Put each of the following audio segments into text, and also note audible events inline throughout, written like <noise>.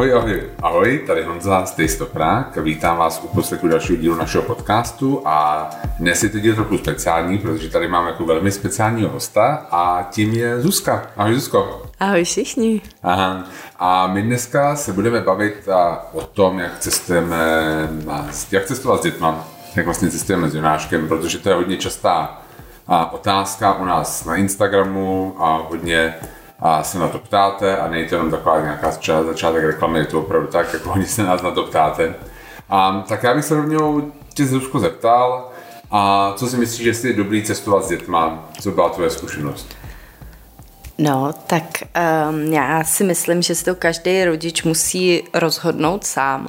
Ahoj, ahoj, ahoj, tady Honza z Taste Prague. Vítám vás u poslechu dalšího dílu našeho podcastu a dnes je to díl trochu speciální, protože tady máme jako velmi speciálního hosta a tím je Zuzka. Ahoj Zuzko. Ahoj všichni. Aha. A my dneska se budeme bavit o tom, jak cestujeme, jak cestovat s dětma, jak vlastně cestujeme s Jonáškem, protože to je hodně častá otázka u nás na Instagramu a hodně a se na to ptáte a není to jenom taková nějaká začátek reklamy, je to opravdu tak, jako hodně se nás na to ptáte. A, tak já bych se rovnou tě Zuzko zeptal, a co si myslíš, že je dobrý cestovat s dětma? Co byla tvoje zkušenost? No, tak um, já si myslím, že si to každý rodič musí rozhodnout sám,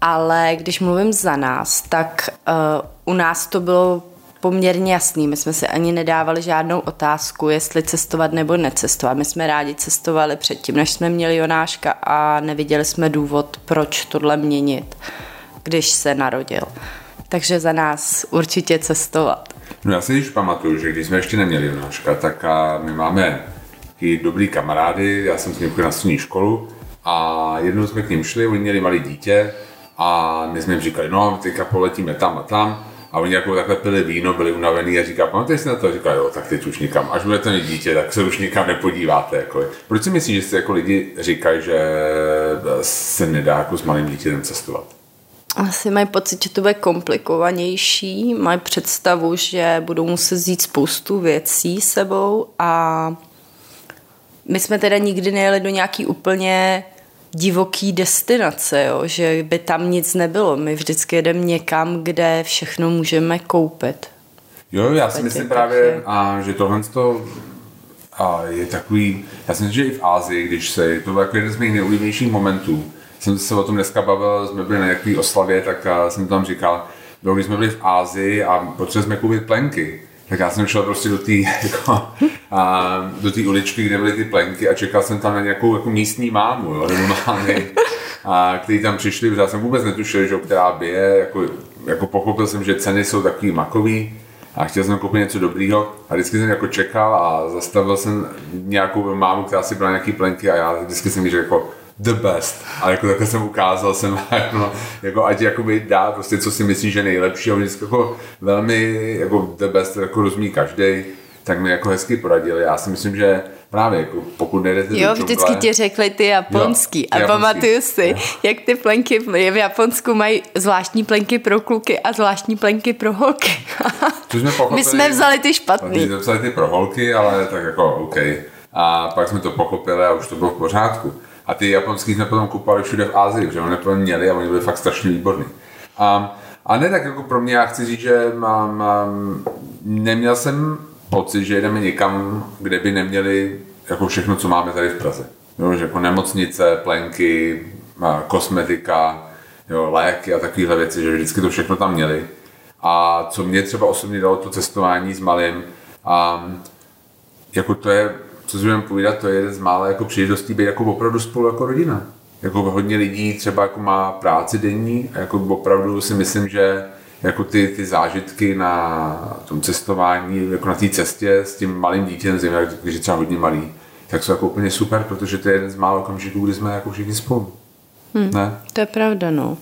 ale když mluvím za nás, tak uh, u nás to bylo poměrně jasný. My jsme si ani nedávali žádnou otázku, jestli cestovat nebo necestovat. My jsme rádi cestovali předtím, než jsme měli Jonáška a neviděli jsme důvod, proč tohle měnit, když se narodil. Takže za nás určitě cestovat. No já si již pamatuju, že když jsme ještě neměli Jonáška, tak my máme i dobrý kamarády, já jsem s ním na střední školu a jednou jsme k ním šli, oni měli malé dítě a my jsme jim říkali, no teďka poletíme tam a tam a oni jako takhle pili víno, byli unavený a říká, pamatuješ si na to? říká, jo, tak teď už nikam, až budete mít dítě, tak se už nikam nepodíváte. Jako. Proč si myslíš, že si jako lidi říkají, že se nedá jako s malým dítětem cestovat? Asi mají pocit, že to bude komplikovanější, mají představu, že budou muset vzít spoustu věcí sebou a my jsme teda nikdy nejeli do nějaký úplně divoký destinace, jo? že by tam nic nebylo. My vždycky jedeme někam, kde všechno můžeme koupit. Jo, já si myslím právě, a, že tohle to a je takový, já si myslím, že i v Ázii, když se, to byl jako jeden z mých nejoblíbenějších momentů, jsem se o tom dneska bavil, jsme byli na nějaké oslavě, tak jsem tam říkal, bylo, když jsme byli v Ázii a potřebovali jsme koupit plenky, tak já jsem šel prostě do té jako, do té uličky, kde byly ty plenky a čekal jsem tam na nějakou jako místní mámu, jo, nebo mámy, a který tam přišli, protože já jsem vůbec netušil, že která by je, jako, jako pochopil jsem, že ceny jsou takový makový a chtěl jsem koupit něco dobrýho. A vždycky jsem jako čekal a zastavil jsem nějakou mámu, která si byla nějaký plenky a já vždycky jsem jí řekl jako, the best. A jako takhle jsem ukázal, jsem <laughs> jako, jako ať jakoby dá prostě, co si myslí, že nejlepší. A vždycky jako velmi jako the best jako rozumí každý tak mi jako hezky poradili. Já si myslím, že právě jako pokud nejdete Jo, do vždycky ti řekli ty japonský. Jo, a japonský. pamatuju si, jo. jak ty plenky v Japonsku mají zvláštní plenky pro kluky a zvláštní plenky pro holky. jsme <laughs> pochopili, My jsme vzali ty špatný. My jsme vzali ty pro holky, ale tak jako OK. A pak jsme to pochopili a už to bylo v pořádku. A ty japonský jsme potom kupovali všude v Ázii, protože oni to měli a oni byli fakt strašně výborní. A, a ne tak jako pro mě, já chci říct, že mám, mám, neměl jsem pocit, že jedeme někam, kde by neměli jako všechno, co máme tady v Praze. Jo, že jako nemocnice, plenky, kosmetika, jo, léky a takovéhle věci, že vždycky to všechno tam měli. A co mě třeba osobně dalo to cestování s malým, a jako to je co si budeme povídat, to je jeden z mála jako příležitostí být jako opravdu spolu jako rodina. Jako hodně lidí třeba jako má práci denní a jako opravdu si myslím, že jako ty, ty zážitky na tom cestování, jako na té cestě s tím malým dítětem, zejména když je třeba hodně malý, tak jsou jako úplně super, protože to je jeden z málo okamžiků, kdy jsme jako všichni spolu. Hmm, ne? To je pravda, no.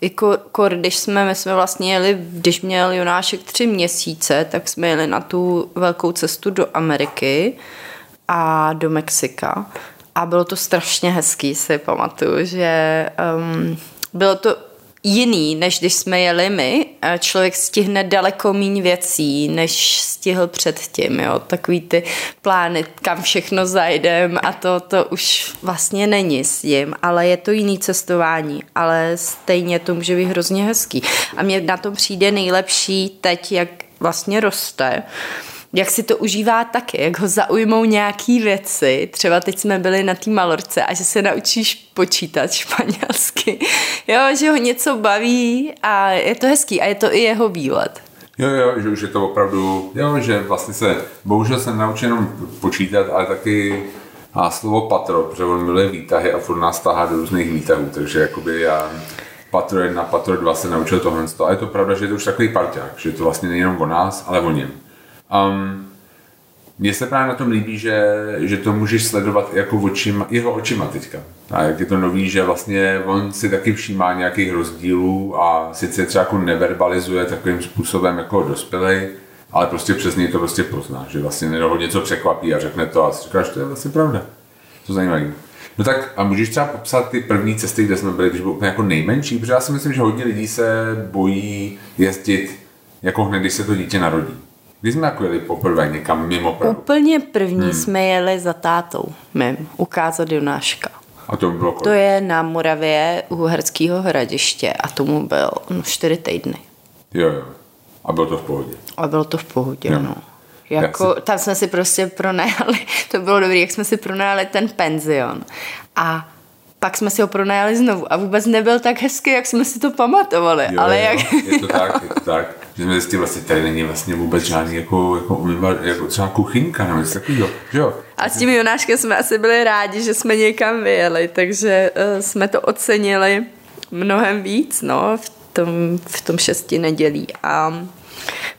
I kor, kor, když jsme, my jsme vlastně jeli, když měl Jonášek tři měsíce, tak jsme jeli na tu velkou cestu do Ameriky a do Mexika. A bylo to strašně hezký, si pamatuju, že um, bylo to jiný, než když jsme jeli my. Člověk stihne daleko méně věcí, než stihl předtím. Jo? Takový ty plány, kam všechno zajdem a to, to už vlastně není s tím, ale je to jiný cestování, ale stejně to může být hrozně hezký. A mně na tom přijde nejlepší teď, jak vlastně roste, jak si to užívá taky, jak ho zaujmou nějaký věci. Třeba teď jsme byli na té malorce a že se naučíš počítat španělsky. Jo, že ho něco baví a je to hezký a je to i jeho výlet. Jo, jo, že už je to opravdu, jo, že vlastně se, bohužel jsem naučil jenom počítat, ale taky a slovo patro, protože on miluje výtahy a furt nás tahá do různých výtahů, takže jakoby já patro 1, patro 2 se naučil tohle. A je to pravda, že je to už takový parťák, že to vlastně nejenom o nás, ale o něm. Um, mně se právě na tom líbí, že, že to můžeš sledovat jako očima, jeho očima teďka. A jak je to nový, že vlastně on si taky všímá nějakých rozdílů a sice třeba jako neverbalizuje takovým způsobem jako dospělej, ale prostě přes něj to prostě pozná, že vlastně ho něco překvapí a řekne to a si říkáš, to je vlastně pravda. To zajímavé. No tak a můžeš třeba popsat ty první cesty, kde jsme byli, když byl úplně jako nejmenší, protože já si myslím, že hodně lidí se bojí jezdit jako hned, když se to dítě narodí. Kdy jsme jako jeli poprvé někam mimo Prahu? Úplně první hmm. jsme jeli za tátou mým, ukázat Jonáška. A to bylo kolik? To je na Moravě u Herského hradiště a tomu byl no, čtyři týdny. Jo, jo. A bylo to v pohodě. A bylo to v pohodě, jo. no. Jako, si... Tam jsme si prostě pronajali, <laughs> to bylo dobré, jak jsme si pronajali ten penzion. A pak jsme si ho pronajali znovu a vůbec nebyl tak hezký, jak jsme si to pamatovali. Jo, ale jo, jak... je to tak, je to tak. Že jsme zjistili, vlastně tady není vlastně vůbec žádný jako, jako, umýva, jako třeba kuchynka nebo něco takového. Jo. A s tím Jonáškem jsme asi byli rádi, že jsme někam vyjeli, takže uh, jsme to ocenili mnohem víc no, v, tom, v tom šesti nedělí. A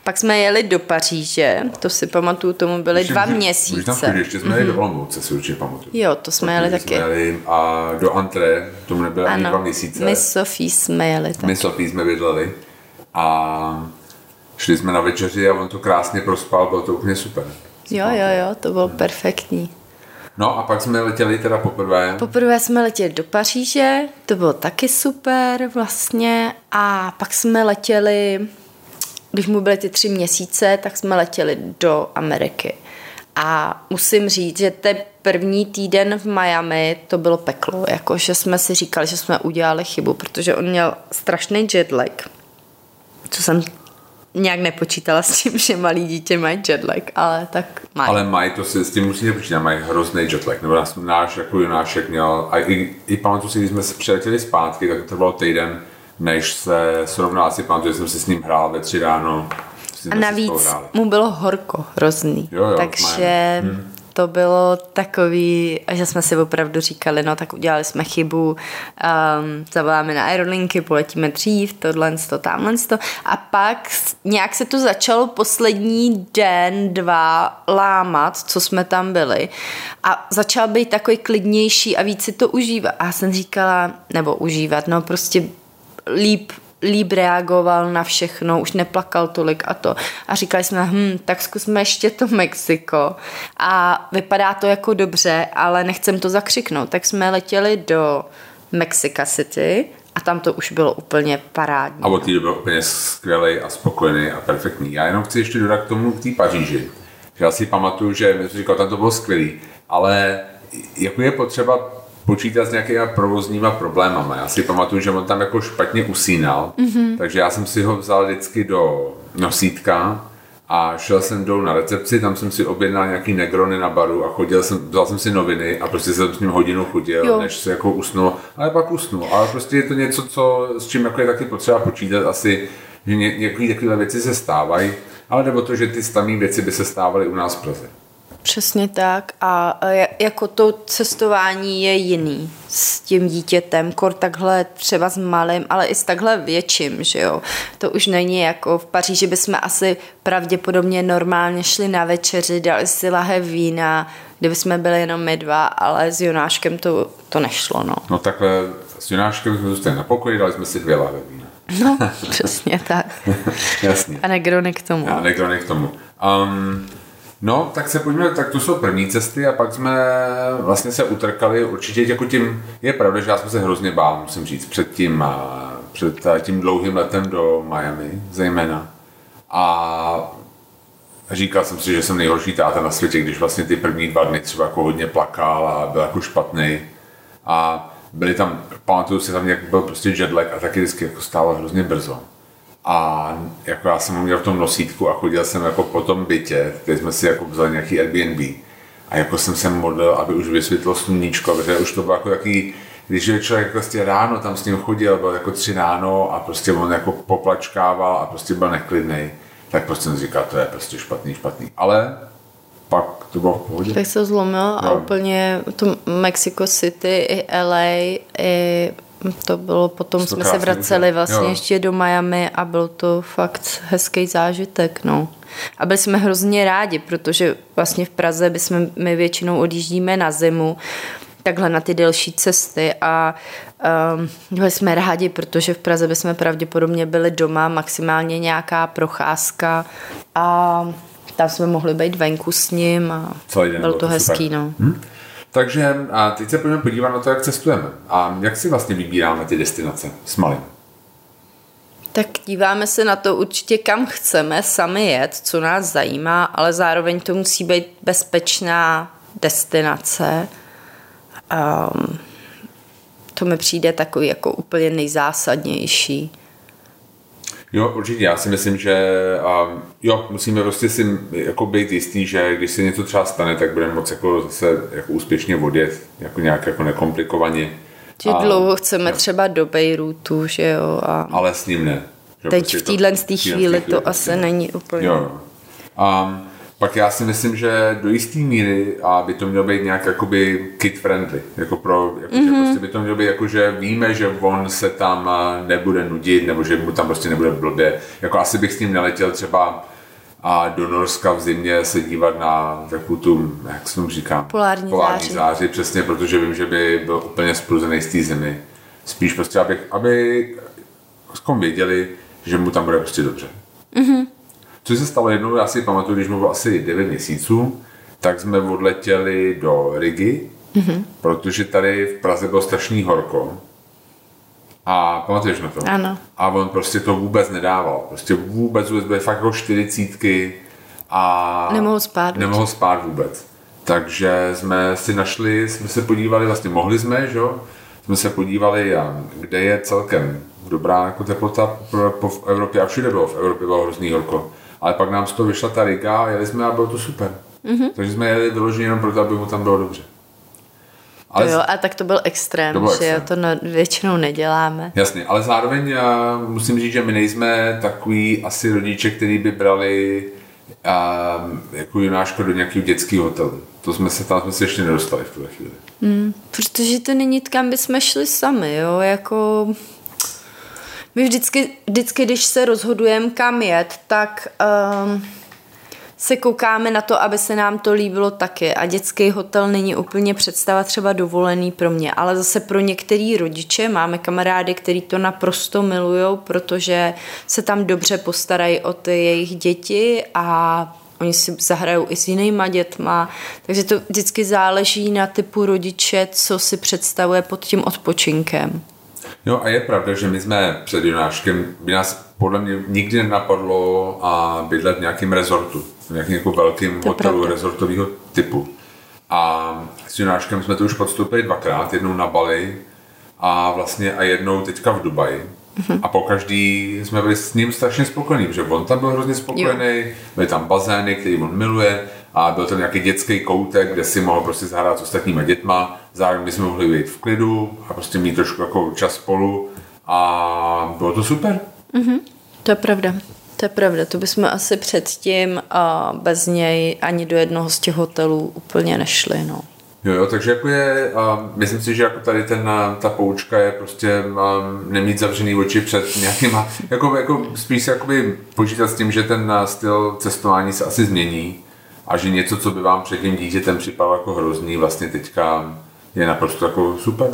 pak jsme jeli do Paříže, to si pamatuju, tomu byly Myslím, dva že, měsíce. Tam ještě jsme jeli mm-hmm. do Olomouce, si určitě pamatuju. Jo, to jsme jeli taky. Jsme jeli a do Antré, tomu nebyly ani dva měsíce. My Sofí jsme jeli taky. My Sofí jsme bydleli a šli jsme na večeři a on to krásně prospal, bylo to úplně super. Jo, jo, jo, to bylo perfektní. No a pak jsme letěli teda poprvé. Poprvé jsme letěli do Paříže, to bylo taky super vlastně a pak jsme letěli když mu byly ty tři měsíce, tak jsme letěli do Ameriky. A musím říct, že ten první týden v Miami to bylo peklo, jako že jsme si říkali, že jsme udělali chybu, protože on měl strašný lag, co jsem nějak nepočítala s tím, že malý dítě mají lag, ale tak mají. Ale mají, to si, s tím musíte počítat, mají hrozný lag, nebo náš, jako Jonášek měl, a i, i pamatuju si, když jsme se přiletěli zpátky, tak to trvalo týden, než se srovná, si pamatuju, že jsem si s ním hrál ve tři ráno. A navíc mu bylo horko hrozný, jo, jo, takže hmm. to bylo takový, že jsme si opravdu říkali, no tak udělali jsme chybu, um, zavoláme na aerolinky, poletíme dřív, tohle, to, tamhle to. A pak nějak se to začalo poslední den, dva lámat, co jsme tam byli. A začal být takový klidnější a víc si to užívat. A já jsem říkala, nebo užívat, no prostě líp líp reagoval na všechno, už neplakal tolik a to. A říkali jsme, hm, tak zkusme ještě to Mexiko. A vypadá to jako dobře, ale nechcem to zakřiknout. Tak jsme letěli do Mexica City a tam to už bylo úplně parádní. A od té byl úplně skvělý a spokojený a perfektní. Já jenom chci ještě dodat k tomu, k té Paříži. Já si pamatuju, že mi říkal, tam to bylo skvělý, ale jako je potřeba počítat s nějakými provozníma problémama. Já si pamatuju, že on tam jako špatně usínal, mm-hmm. takže já jsem si ho vzal vždycky do nosítka a šel jsem dolů na recepci, tam jsem si objednal nějaký negrony na baru a chodil jsem, vzal jsem si noviny a prostě jsem s ním hodinu chodil, jo. než se jako usnul, ale pak usnul. Ale prostě je to něco, co, s čím jako je taky potřeba počítat asi, že ně, některé takové věci se stávají, ale nebo to, že ty samé věci by se stávaly u nás v Praze. Přesně tak a jako to cestování je jiný s tím dítětem, kor takhle třeba s malým, ale i s takhle větším, že jo. To už není jako v Paříži bychom asi pravděpodobně normálně šli na večeři, dali si lahev vína, kdyby jsme byli jenom my dva, ale s Jonáškem to, to nešlo, no. No takhle s Jonáškem jsme zůstali na pokoji, dali jsme si dvě lahve vína. No, přesně tak. <laughs> Jasně. A negrony k tomu. A negrony k tomu. Um, No, tak se pojďme, tak to jsou první cesty a pak jsme vlastně se utrkali určitě jako tím, je pravda, že já jsem se hrozně bál, musím říct, před tím, před tím dlouhým letem do Miami zejména. A říkal jsem si, že jsem nejhorší táta na světě, když vlastně ty první dva dny třeba jako hodně plakal a byl jako špatný. A byli tam, pamatuju si tam, jak byl prostě jetlag a taky vždycky jako stálo hrozně brzo. A jako já jsem ho měl v tom nosítku a chodil jsem jako po tom bytě, kde jsme si jako vzali nějaký Airbnb. A jako jsem se modlil, aby už vysvětlo sluníčko, protože už to bylo jako jaký, když je člověk prostě ráno tam s ním chodil, byl jako tři ráno a prostě on jako poplačkával a prostě byl neklidný, tak prostě jsem říkal, to je prostě špatný, špatný. Ale pak to bylo v pohodě. Tak se zlomil a úplně to Mexico City i LA i to bylo, potom jsme se vraceli vlastně jo. ještě do Miami a byl to fakt hezký zážitek, no. A byli jsme hrozně rádi, protože vlastně v Praze bychom, my většinou odjíždíme na zimu, takhle na ty delší cesty a um, byli jsme rádi, protože v Praze bychom pravděpodobně byli doma, maximálně nějaká procházka a tam jsme mohli být venku s ním a byl to hezký. No. Hm? Takže a teď se pojďme podívat na to, jak cestujeme a jak si vlastně vybíráme ty destinace s malým. Tak díváme se na to určitě, kam chceme sami jet, co nás zajímá, ale zároveň to musí být bezpečná destinace. Um, to mi přijde takový jako úplně nejzásadnější. Jo, určitě. Já si myslím, že um, jo, musíme prostě si jako být jistý, že když se něco třeba stane, tak budeme moc jako zase jako úspěšně vodit, jako nějak jako nekomplikovaně. Že a, dlouho chceme jo. třeba do Bejrutu, že jo. A... Ale s ním ne. Že Teď prostě v téhle chvíli, chvíli to prostě asi není úplně. Jo, jo. Um, pak já si myslím, že do jisté míry a by to mělo být nějak jakoby kid friendly. Jako pro, jako, mm-hmm. že mhm. prostě by to mělo být jako, že víme, že on se tam nebude nudit, nebo že mu tam prostě nebude blbě. Jako asi bych s ním neletěl třeba a do Norska v zimě se dívat na takovou tu, jak se tomu říkám, polární, polární záři. záři. přesně, protože vím, že by byl úplně spruzený z té zimy. Spíš prostě, aby, aby věděli, že mu tam bude prostě dobře. Mm-hmm. Co se stalo jednou, já si pamatuju, když mu bylo asi 9 měsíců, tak jsme odletěli do Rigi, mm-hmm. protože tady v Praze bylo strašný horko. A pamatuješ na to? Ano. A on prostě to vůbec nedával. Prostě vůbec, vůbec byly fakt jako čtyřicítky a... Nemohl spát. Nemohl spát vůbec. Takže jsme si našli, jsme se podívali, vlastně mohli jsme, že jo? Jsme se podívali, kde je celkem dobrá jako teplota v Evropě a všude bylo, v Evropě bylo hrozný horko. Ale pak nám z toho vyšla ta Riga a jeli jsme a bylo to super. Mm-hmm. Takže jsme jeli vyloženě jenom proto, aby mu tam bylo dobře. Ale to jo, a tak to byl extrém, to byl že extrém. to většinou neděláme. Jasně, ale zároveň já musím říct, že my nejsme takový asi rodiče, který by brali a, jako Jonáška do nějakého dětského hotelu. To jsme se tam jsme se ještě nedostali v tuhle chvíli. Mm, protože to není kam bychom šli sami, jo, jako my vždycky, vždycky když se rozhodujeme kam jet, tak um, se koukáme na to, aby se nám to líbilo taky. A dětský hotel není úplně představa třeba dovolený pro mě, ale zase pro některý rodiče máme kamarády, který to naprosto milují, protože se tam dobře postarají o ty jejich děti a oni si zahrajou i s jinýma dětma, takže to vždycky záleží na typu rodiče, co si představuje pod tím odpočinkem. Jo a je pravda, že my jsme před Jonáškem, by nás podle mě nikdy nenapadlo a bydlet v nějakém rezortu, v nějakém jako velkým to hotelu pravda. rezortového typu. A s Jonáškem jsme to už podstoupili dvakrát, jednou na Bali a vlastně a jednou teďka v Dubaji. Mm-hmm. A po každý jsme byli s ním strašně spokojení, protože on tam byl hrozně spokojený, byly tam bazény, který on miluje, a byl to nějaký dětský koutek, kde si mohl prostě zahrát s ostatníma dětma, zároveň bychom mohli být v klidu a prostě mít trošku jako čas spolu a bylo to super. Mm-hmm. To je pravda. To je pravda, to bychom asi předtím a bez něj ani do jednoho z těch hotelů úplně nešli. No. Jo, jo, takže jako je, a myslím si, že jako tady ten, ta poučka je prostě nemít zavřený oči před nějakýma, <laughs> jako, jako spíš jakoby počítat s tím, že ten styl cestování se asi změní a že něco, co by vám před tím dítětem připadalo jako hrozný, vlastně teďka je naprosto jako super.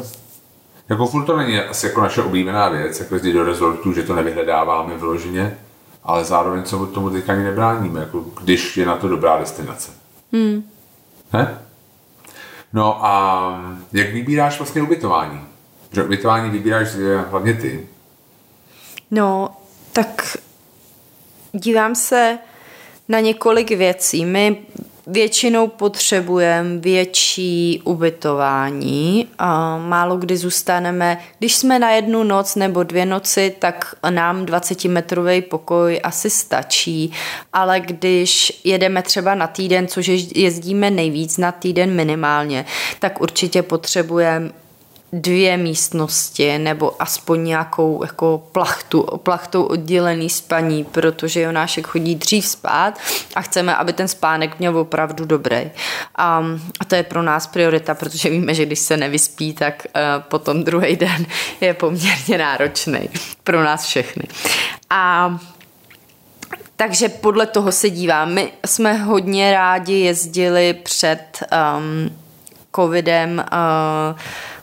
Jako furt to není asi jako naše oblíbená věc, jako jezdit do rezortu, že to nevyhledáváme vloženě, ale zároveň se tomu teďka ani nebráníme, jako když je na to dobrá destinace. Hmm. Ne? No a jak vybíráš vlastně ubytování? Že ubytování vybíráš hlavně ty. No, tak dívám se na několik věcí. My většinou potřebujeme větší ubytování. A málo kdy zůstaneme, když jsme na jednu noc nebo dvě noci, tak nám 20-metrový pokoj asi stačí, ale když jedeme třeba na týden, což jezdíme nejvíc na týden minimálně, tak určitě potřebujeme dvě místnosti nebo aspoň nějakou jako plachtu, plachtou oddělený spaní, protože Jonášek chodí dřív spát a chceme, aby ten spánek měl opravdu dobrý. A, a to je pro nás priorita, protože víme, že když se nevyspí, tak uh, potom druhý den je poměrně náročný pro nás všechny. A takže podle toho se dívám. My jsme hodně rádi jezdili před um, covidem uh,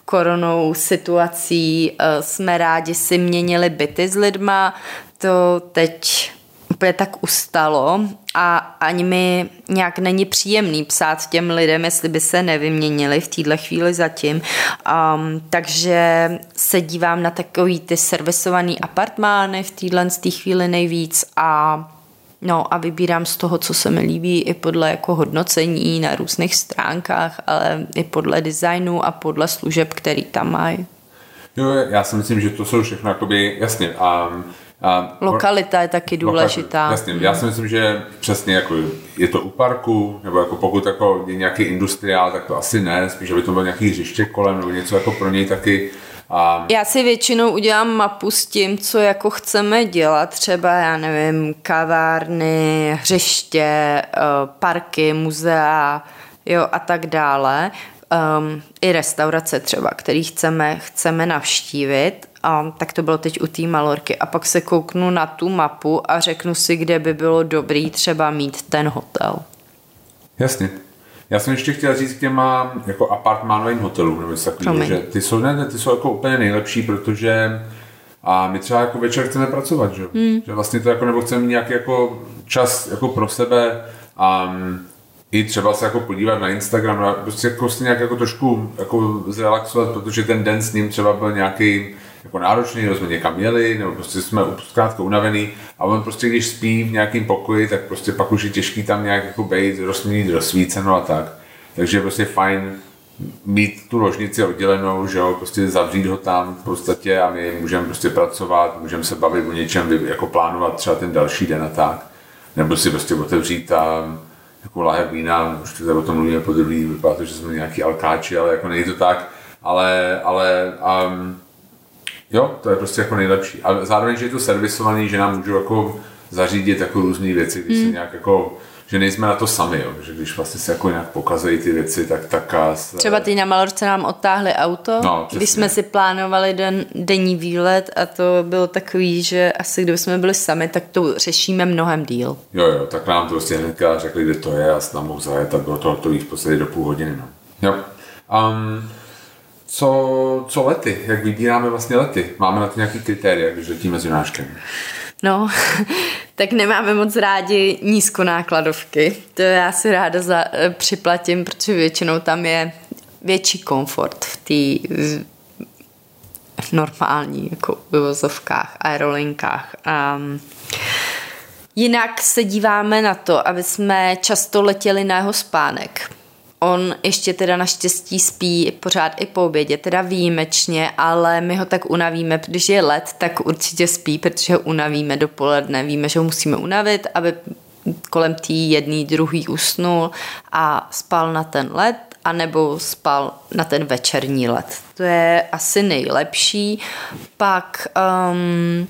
koronou situací uh, jsme rádi si měnili byty s lidma, to teď úplně tak ustalo a ani mi nějak není příjemný psát těm lidem, jestli by se nevyměnili v této chvíli zatím. Um, takže se dívám na takový ty servisovaný apartmány v téhle chvíli nejvíc a No a vybírám z toho, co se mi líbí, i podle jako hodnocení na různých stránkách, ale i podle designu a podle služeb, který tam mají. Jo, já si myslím, že to jsou všechno jakoby, jasně, a a Lokalita je taky důležitá. Jasně, já si myslím, že přesně jako je to u parku, nebo jako pokud jako je nějaký industriál, tak to asi ne, spíš, aby to bylo nějaký hřiště kolem, nebo něco jako pro něj taky a... Já si většinou udělám mapu s tím, co jako chceme dělat, třeba, já nevím, kavárny, hřiště, eh, parky, muzea, jo, a tak dále. Um, I restaurace třeba, který chceme, chceme navštívit. Um, tak to bylo teď u té malorky. A pak se kouknu na tu mapu a řeknu si, kde by bylo dobrý třeba mít ten hotel. Jasně. Já jsem ještě chtěl říct k těma jako apartmánovým hotelům, nebo takový, že ty jsou, ne, ty jsou jako úplně nejlepší, protože a my třeba jako večer chceme pracovat, že? Hmm. že vlastně to jako nebo chceme mít nějaký jako čas jako pro sebe a i třeba se jako podívat na Instagram, a prostě jako si nějak jako trošku jako zrelaxovat, protože ten den s ním třeba byl nějaký jako náročný, nebo jsme někam jeli, nebo prostě jsme zkrátka unavený a on prostě když spí v nějakém pokoji, tak prostě pak už je těžký tam nějak jako bejt, rozmít, rozsvíceno a tak. Takže je prostě fajn mít tu ložnici oddělenou, že jo, prostě zavřít ho tam v podstatě a my můžeme prostě pracovat, můžeme se bavit o něčem, jako plánovat třeba ten další den a tak. Nebo si prostě otevřít tam jako láhev vína, už tady o tom mluvíme po druhý, vypadá to, že jsme nějaký alkáči, ale jako není to tak, ale, ale um, Jo, to je prostě jako nejlepší. A zároveň, že je to servisovaný, že nám můžu jako zařídit jako různé věci, když hmm. se nějak jako že nejsme na to sami, jo. že když vlastně se jako nějak pokazují ty věci, tak tak se... Třeba ty na Malorce nám odtáhli auto, no, když jsme si plánovali den, denní výlet a to bylo takový, že asi kdyby jsme byli sami, tak to řešíme mnohem díl. Jo, jo, tak nám to prostě hnedka řekli, kde to je a s námi zajet a bylo to hotový v podstatě do půl hodiny. No. Jo. Um, co, co lety? Jak vybíráme vlastně lety? Máme na to nějaký kritéria, když letíme s Jonáškem? No, <laughs> tak nemáme moc rádi nízkonákladovky. To já si ráda za, eh, připlatím, protože většinou tam je větší komfort v té normální jako vyvozovkách, aerolinkách. Um, jinak se díváme na to, aby jsme často letěli na jeho spánek On ještě teda naštěstí spí pořád i po obědě, teda výjimečně, ale my ho tak unavíme, když je let, tak určitě spí, protože ho unavíme dopoledne. Víme, že ho musíme unavit, aby kolem tý jedný, druhý usnul a spal na ten let, anebo spal na ten večerní let. To je asi nejlepší. Pak um,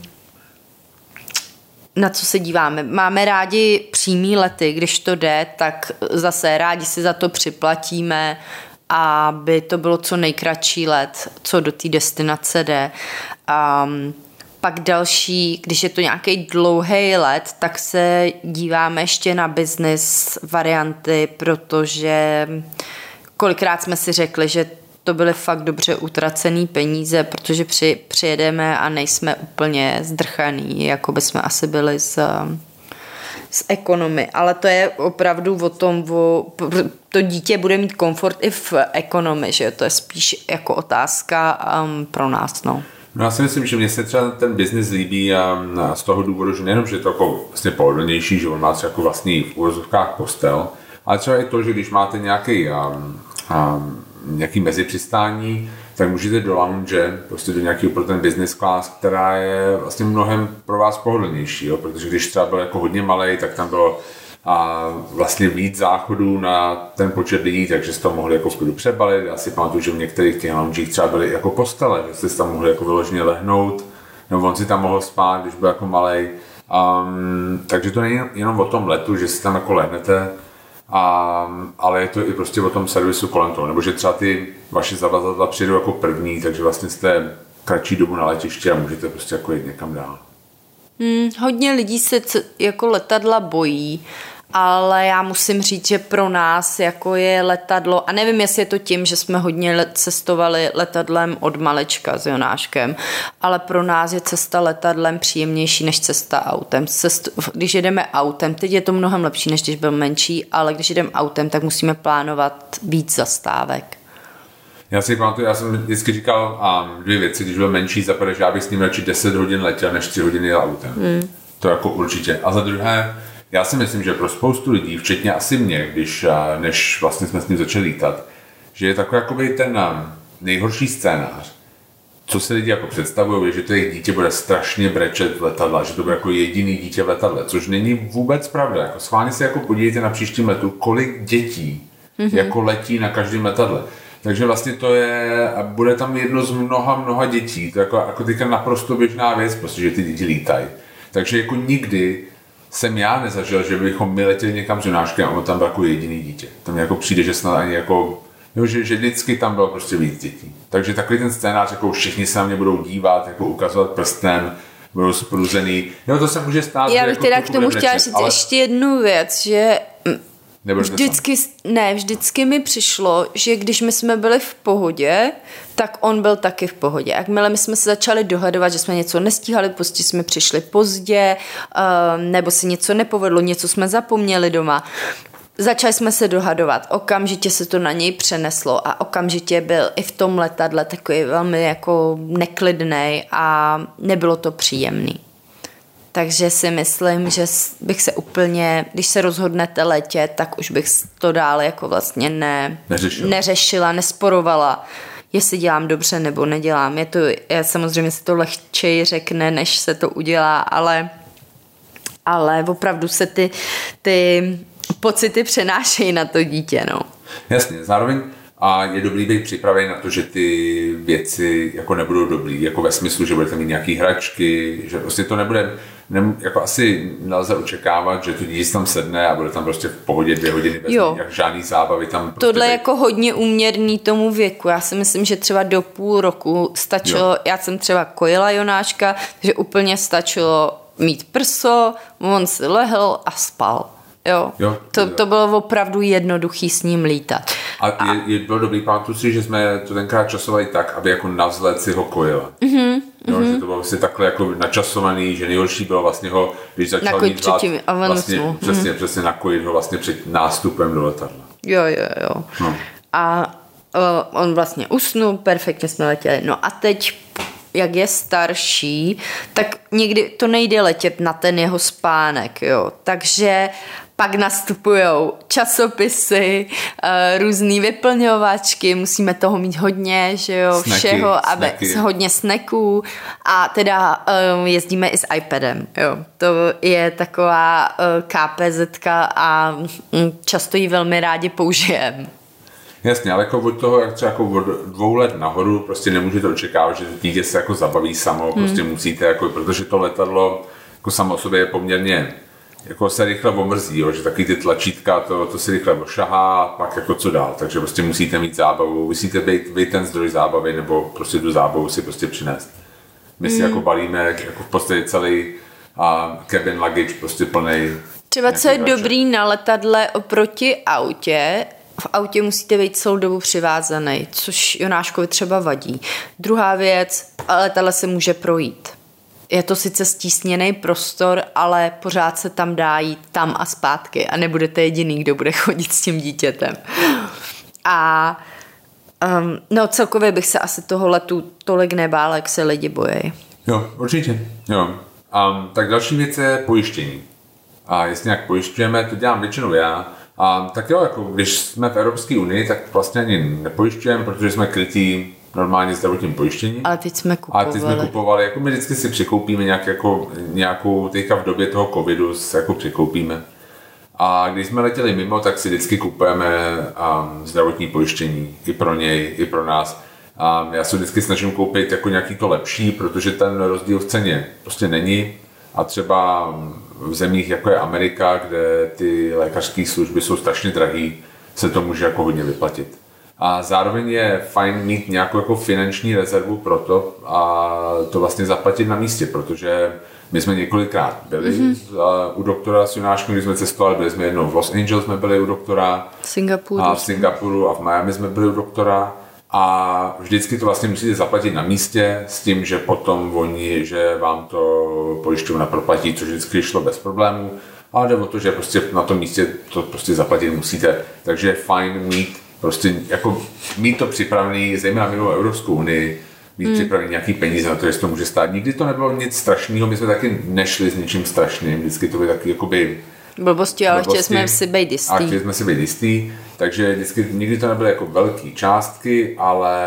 na co se díváme. Máme rádi přímý lety, když to jde, tak zase rádi si za to připlatíme, aby to bylo co nejkratší let, co do té destinace jde. Um, pak další, když je to nějaký dlouhý let, tak se díváme ještě na business varianty, protože kolikrát jsme si řekli, že to byly fakt dobře utracený peníze, protože při, přijedeme a nejsme úplně zdrchaný, jako by jsme asi byli z, z ekonomy. Ale to je opravdu o tom, o, to dítě bude mít komfort i v ekonomii, že to je spíš jako otázka um, pro nás. No. No já si myslím, že mě se třeba ten biznis líbí a, z toho důvodu, že nejenom, že je to jako vlastně pohodlnější, že on má třeba jako vlastní v úvozovkách postel, ale třeba i to, že když máte nějaký um, um, nějaký mezipřistání, tak můžete do lounge, prostě do nějakého pro ten business class, která je vlastně mnohem pro vás pohodlnější, jo? protože když třeba byl jako hodně malý, tak tam bylo a vlastně víc záchodů na ten počet lidí, takže jste to mohli jako v přebalit. Já si pamatuju, že v některých těch loungích třeba byly jako postele, že jste tam mohli jako vyloženě lehnout, nebo on si tam mohl spát, když byl jako malý. Um, takže to není jenom o tom letu, že si tam jako lehnete, um, ale je to i prostě o tom servisu kolem toho, nebo že třeba ty vaše zavazadla přijdou jako první, takže vlastně jste kratší dobu na letiště a můžete prostě jako jít někam dál. Hmm, hodně lidí se c- jako letadla bojí, ale já musím říct, že pro nás jako je letadlo, a nevím, jestli je to tím, že jsme hodně cestovali letadlem od malečka s Jonáškem, ale pro nás je cesta letadlem příjemnější než cesta autem. Cest, když jedeme autem, teď je to mnohem lepší, než když byl menší, ale když jedeme autem, tak musíme plánovat víc zastávek. Já si pamatuju, já jsem vždycky říkal um, dvě věci, když byl menší, za prvé, že já bych s ním radši 10 hodin letěl, než 3 hodiny jel autem. Hmm. To jako určitě. A za druhé, já si myslím, že pro spoustu lidí, včetně asi mě, když, než vlastně jsme s ním začali lítat, že je takový jakoby ten nejhorší scénář, co se lidi jako představují, je, že to jejich dítě bude strašně brečet v letadle, že to bude jako jediný dítě v letadle, což není vůbec pravda. Jako schválně se jako podívejte na příštím letu, kolik dětí mm-hmm. jako letí na každém letadle. Takže vlastně to je, a bude tam jedno z mnoha, mnoha dětí. To je jako, jako teďka naprosto běžná věc, protože ty děti lítají. Takže jako nikdy jsem já nezažil, že bychom my letěli někam s Jonáškem a on tam byl jako jediný dítě. To mi jako přijde, že snad ani jako Jo, že, že vždycky tam bylo prostě víc dětí. Takže takový ten scénář, jako všichni se na mě budou dívat, jako ukazovat prstem, budou spruzený. Jo, to se může stát. Já bych jako teda k tomu chtěla říct ale... ještě jednu věc, že vždycky, ne, vždycky mi přišlo, že když my jsme byli v pohodě, tak on byl taky v pohodě. Jakmile my jsme se začali dohadovat, že jsme něco nestíhali, prostě jsme přišli pozdě, uh, nebo si něco nepovedlo, něco jsme zapomněli doma, Začali jsme se dohadovat, okamžitě se to na něj přeneslo a okamžitě byl i v tom letadle takový velmi jako neklidný a nebylo to příjemný. Takže si myslím, že bych se úplně, když se rozhodnete letět, tak už bych to dál jako vlastně ne, neřešila. neřešila, nesporovala, jestli dělám dobře nebo nedělám. Je to, já samozřejmě se to lehčeji řekne, než se to udělá, ale, ale opravdu se ty, ty pocity přenášejí na to dítě, no. Jasně, zároveň a je dobrý být připravený na to, že ty věci jako nebudou dobrý, jako ve smyslu, že budete mít nějaký hračky, že prostě to nebude, ne, jako asi nelze očekávat, že to dítě tam sedne a bude tam prostě v pohodě dvě hodiny bez jo. jak žádný zábavy tam. Prostě Tohle je jako hodně uměrný tomu věku. Já si myslím, že třeba do půl roku stačilo, jo. já jsem třeba kojila Jonáška, že úplně stačilo mít prso, on si lehl a spal. Jo, jo to, to bylo opravdu jednoduchý s ním lítat. A, a je, je bylo dobrý, pamatuju si, že jsme to tenkrát časovali tak, aby jako na vzhled si ho kojila. Mm-hmm. Jo, mm-hmm. že to bylo vlastně takhle jako načasovaný, že nejhorší bylo vlastně ho, když začal nakojit mít vlád, předtím, vlastně, mm-hmm. přesně, přesně nakojit ho vlastně před nástupem do letadla. Jo, jo, jo. No. A uh, on vlastně usnul, perfektně jsme letěli. No a teď jak je starší, tak někdy to nejde letět na ten jeho spánek, jo. Takže pak nastupují časopisy, uh, různé vyplňovačky, musíme toho mít hodně, že jo, snacky, všeho, aby snacky. hodně sneků a teda um, jezdíme i s iPadem, jo. To je taková uh, KPZ a um, často ji velmi rádi použijeme. Jasně, ale jako od toho, jak třeba jako od dvou let nahoru, prostě nemůžete očekávat, že to dítě se jako zabaví samo, hmm. prostě musíte, jako, protože to letadlo jako samo o sobě je poměrně jako se rychle omrzí, jo, že taky ty tlačítka, to, to se rychle ošahá pak jako co dál. Takže prostě musíte mít zábavu, musíte být, být ten zdroj zábavy nebo prostě tu zábavu si prostě přinést. My si mm. jako balíme jako v podstatě celý a cabin luggage prostě plný. Třeba co je hraček. dobrý na letadle oproti autě, v autě musíte být celou dobu přivázaný, což Jonáškovi třeba vadí. Druhá věc, letadle se může projít je to sice stísněný prostor, ale pořád se tam dá jít tam a zpátky a nebudete jediný, kdo bude <laughs> chodit s tím dítětem. A um, no celkově bych se asi toho letu tolik nebál, jak se lidi bojí. Jo, určitě. Jo. Um, tak další věc je pojištění. A jestli nějak pojišťujeme, to dělám většinou já. A tak jo, jako když jsme v Evropské unii, tak vlastně ani nepojišťujeme, protože jsme krytí normálně zdravotním pojištění. Ale teď jsme kupovali. A teď jsme kupovali, jako my vždycky si překoupíme nějak, jako, nějakou, teďka v době toho covidu se jako překoupíme. A když jsme letěli mimo, tak si vždycky kupujeme um, zdravotní pojištění i pro něj, i pro nás. Um, já se vždycky snažím koupit jako nějaký to lepší, protože ten rozdíl v ceně prostě není. A třeba v zemích, jako je Amerika, kde ty lékařské služby jsou strašně drahé, se to může jako hodně vyplatit. A zároveň je fajn mít nějakou jako finanční rezervu pro to a to vlastně zaplatit na místě, protože my jsme několikrát byli mm-hmm. u doktora s Jonáškem, když jsme cestovali, byli jsme jednou v Los Angeles, jsme byli u doktora. V Singapuru. A v Singapuru a v Miami jsme byli u doktora. A vždycky to vlastně musíte zaplatit na místě s tím, že potom oni, že vám to pojišťovna proplatí, což vždycky šlo bez problémů. Ale jde o to, že prostě na tom místě to prostě zaplatit musíte. Takže je fajn mít prostě jako mít to připravený, zejména mimo Evropskou unii, mít hmm. připravený nějaký peníze na to, jestli to může stát. Nikdy to nebylo nic strašného, my jsme taky nešli s ničím strašným, vždycky to by taky jakoby Blbosti, ale chtěli jsme si být jistý. A chtěli jsme si být jistý, takže vždycky, nikdy to nebyly jako velké částky, ale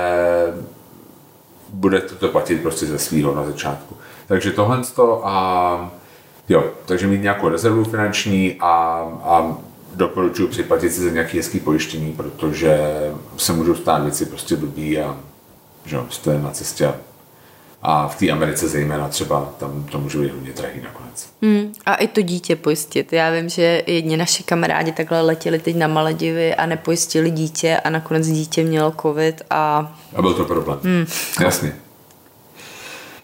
bude to, to platit prostě ze svého na začátku. Takže tohle to a jo, takže mít nějakou rezervu finanční a, a doporučuji připlatit si za nějaké hezký pojištění, protože se můžou stát věci prostě blbý a že jste na cestě a v té Americe zejména třeba tam to může být hodně drahý nakonec. Mm, a i to dítě pojistit. Já vím, že jedni naši kamarádi takhle letěli teď na Maledivy a nepojistili dítě a nakonec dítě mělo covid a... A byl to problém. Mm. Jasně.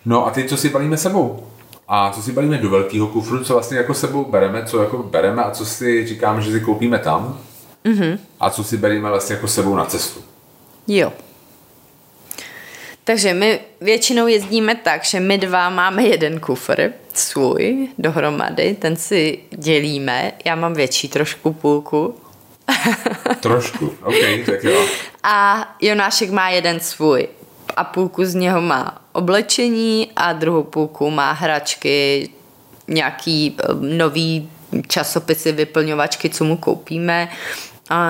No a teď co si balíme sebou? A co si balíme do velkého kufru, co vlastně jako sebou bereme, co jako bereme a co si říkáme, že si koupíme tam mm-hmm. a co si bereme vlastně jako sebou na cestu. Jo. Takže my většinou jezdíme tak, že my dva máme jeden kufr svůj dohromady, ten si dělíme. Já mám větší trošku půlku. <laughs> Trošku, ok, tak jo. A Jonášek má jeden svůj a půlku z něho má oblečení a druhou půlku má hračky, nějaký eh, nový časopisy, vyplňovačky, co mu koupíme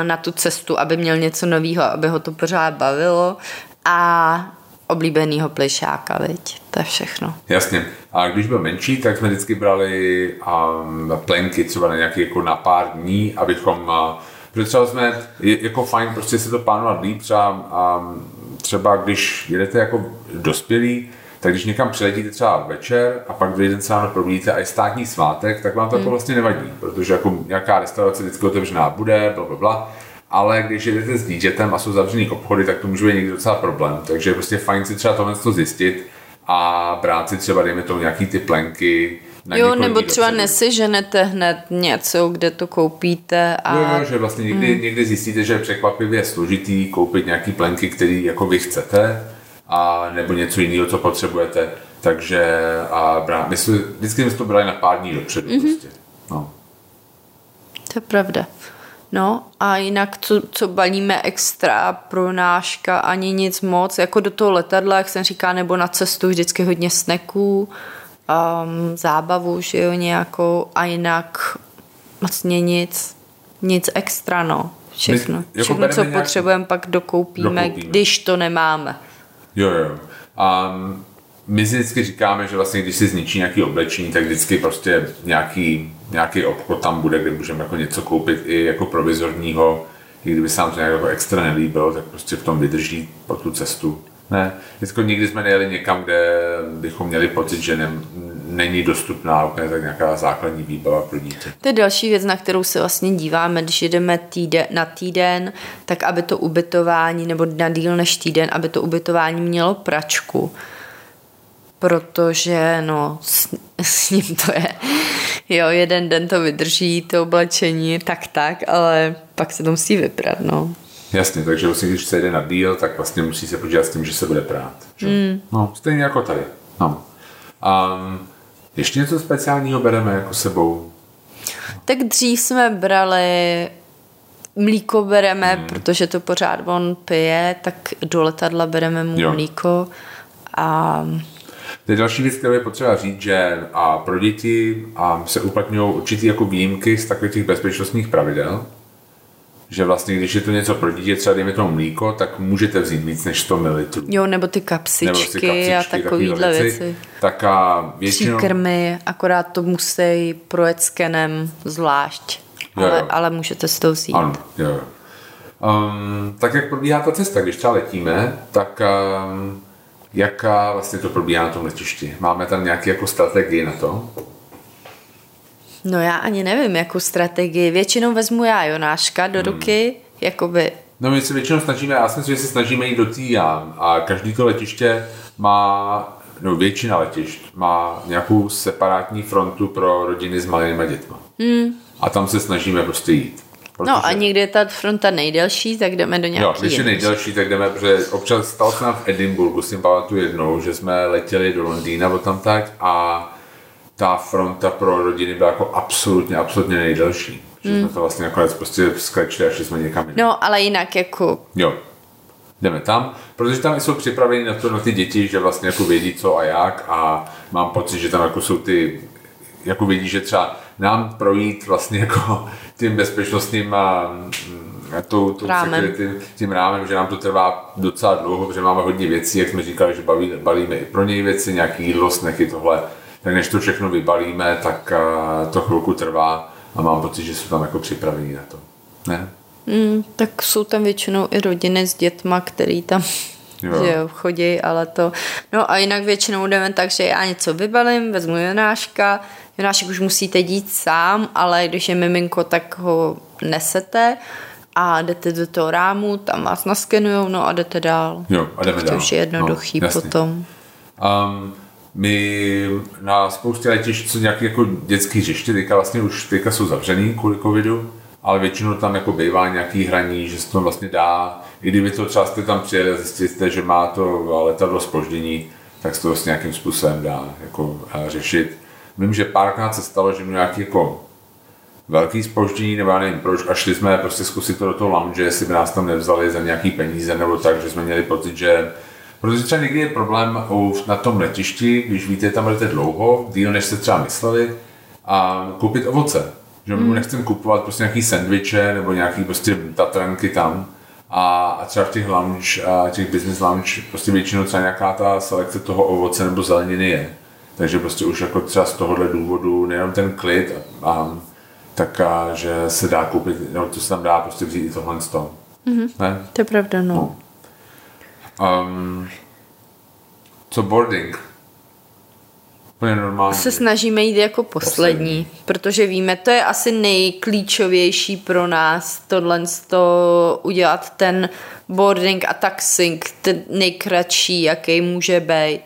na tu cestu, aby měl něco nového, aby ho to pořád bavilo a oblíbenýho plišáka, viď? To je všechno. Jasně. A když byl menší, tak jsme vždycky brali um, plenky třeba na nějaký jako na pár dní, abychom uh, protože třeba jsme, je, jako fajn prostě si to plánovat líp, třeba, um, třeba když jedete jako dospělí, tak když někam přiletíte třeba večer a pak druhý den se ráno probudíte a je státní svátek, tak vám to hmm. vlastně nevadí, protože jako nějaká restaurace vždycky otevřená bude, bla, bla, bla ale když jdete s dítětem a jsou zavřený obchody, tak to může být někdy docela problém. Takže je prostě fajn si třeba tohle zjistit a brát si třeba, dejme tomu, nějaký ty plenky, na jo, nebo třeba dopředu. nesiženete hned něco, kde to koupíte. A... Jo, jo, že vlastně někdy, hmm. někdy zjistíte, že je překvapivě složitý koupit nějaký plenky, který jako vy chcete, a nebo něco jiného, co potřebujete. Takže a brá, my jsme, vždycky jsme to brali na pár dní dopředu. Mm-hmm. Prostě. No. To je pravda. No a jinak, co, co balíme extra pro náška, ani nic moc, jako do toho letadla, jak jsem říká, nebo na cestu vždycky hodně sneků, um, zábavu, že jo, nějakou a jinak vlastně nic, nic extra, no. Všechno, My, jako všechno co nějak... potřebujeme, pak dokoupíme, dokoupíme, když to nemáme. Jo, jo. Um, my si vždycky říkáme, že vlastně když si zničí nějaký oblečení, tak vždycky prostě nějaký, nějaký obchod tam bude, kde můžeme jako něco koupit i jako provizorního, i kdyby se nám to nějak jako extra nelíbilo, tak prostě v tom vydrží po tu cestu. Ne, vždycky nikdy jsme nejeli někam, kde bychom měli pocit, že ne, není dostupná úplně tak nějaká základní výbava pro dítě. To je další věc, na kterou se vlastně díváme, když jdeme týden, na týden, tak aby to ubytování, nebo na díl než týden, aby to ubytování mělo pračku protože no, s, s ním to je. Jo, jeden den to vydrží, to oblečení, tak tak, ale pak se to musí vyprat, no. Jasně, takže vlastně, když se jde na díl, tak vlastně musí se počítat s tím, že se bude prát. Že? Mm. No, stejně jako tady. No. Um, ještě něco speciálního bereme jako sebou? Tak dřív jsme brali mlíko bereme, hmm. protože to pořád on pije, tak do letadla bereme mu jo. mlíko a to je další věc, kterou je potřeba říct, že a pro děti a se uplatňují určitý jako výjimky z takových těch bezpečnostních pravidel, že vlastně, když je to něco pro dítě, třeba dejme tomu mlíko, tak můžete vzít víc než 100 ml. Jo, nebo ty kapsičky, nebo ty kapsičky a takovýhle věci. věci. Tak a většinou... Příkrmy, akorát to musí projet skenem zvlášť. jo, ale, jo. ale můžete si to vzít. Ano, jo, jo. Um, tak jak probíhá ta cesta, když třeba letíme, tak um, jaká vlastně to probíhá na tom letišti? Máme tam nějaké jako strategii na to? No já ani nevím, jakou strategii. Většinou vezmu já Jonáška do hmm. ruky, jakoby... No my se většinou snažíme, já si myslím, že se snažíme jít do té a každý to letiště má, no většina letišť má nějakou separátní frontu pro rodiny s malými dětmi. Hmm. A tam se snažíme prostě jít. Protože... No a někdy je ta fronta nejdelší, tak jdeme do nějaké. Jo, když je nejdelší, tak jdeme, protože občas stalo se nám v Edinburghu, si pamatuju jednou, že jsme letěli do Londýna o tam tak a ta fronta pro rodiny byla jako absolutně, absolutně nejdelší. Že mm. jsme to vlastně nakonec prostě sklečili a šli jsme někam jinam. No, ale jinak jako... Jo, jdeme tam, protože tam jsou připraveni na to, na ty děti, že vlastně jako vědí co a jak a mám pocit, že tam jako jsou ty, jako vědí, že třeba nám projít vlastně jako <laughs> tím bezpečnostním a tou, tou rámem. Tím, tím rámem, že nám to trvá docela dlouho, protože máme hodně věcí, jak jsme říkali, že baví, balíme i pro něj věci, nějaký jídlo, snechy, tohle. Tak než to všechno vybalíme, tak to chvilku trvá a mám pocit, že jsou tam jako připravení na to. Ne? Mm, tak jsou tam většinou i rodiny s dětma, který tam jo. Že jo, chodí, ale to... No a jinak většinou jdeme tak, že já něco vybalím, vezmu Jonáška, Jonášek už musíte jít sám, ale když je miminko, tak ho nesete a jdete do toho rámu, tam vás naskenujou, no a jdete dál. Jo, a jdeme tak to už je jednoduchý no, potom. Um, my na spoustě letišť jsou nějaké jako dětské hřiště, teďka vlastně už teďka jsou zavřený kvůli covidu, ale většinou tam jako bývá nějaký hraní, že se to vlastně dá, i kdyby to třeba jste tam přijeli a zjistíte, že má to letadlo spoždění, tak se to vlastně nějakým způsobem dá jako řešit. Vím, že párkrát se stalo, že měl nějaký jako velký spoždění, nebo já nevím proč, a šli jsme prostě zkusit to do toho lounge, jestli by nás tam nevzali za nějaký peníze, nebo tak, že jsme měli pocit, že Protože třeba někdy je problém na tom letišti, když víte, tam budete dlouho, díl než jste třeba mysleli, a koupit ovoce. Že hmm. nechcem kupovat prostě nějaký sendviče nebo nějaký prostě tatranky tam. A, a třeba v těch lounge, a těch business lounge prostě většinou třeba nějaká ta selekce toho ovoce nebo zeleniny je. Takže prostě už jako třeba z tohohle důvodu nejenom ten klid, a, a, tak a, že se dá koupit, no to se tam dá prostě vzít i tohle z toho. Mm-hmm. Ne? To je pravda, no. no. Um, co boarding? Úplně normálně. Se snažíme jít jako poslední, poslední, protože víme, to je asi nejklíčovější pro nás, tohle to udělat ten boarding a taxing, ten nejkratší, jaký může být.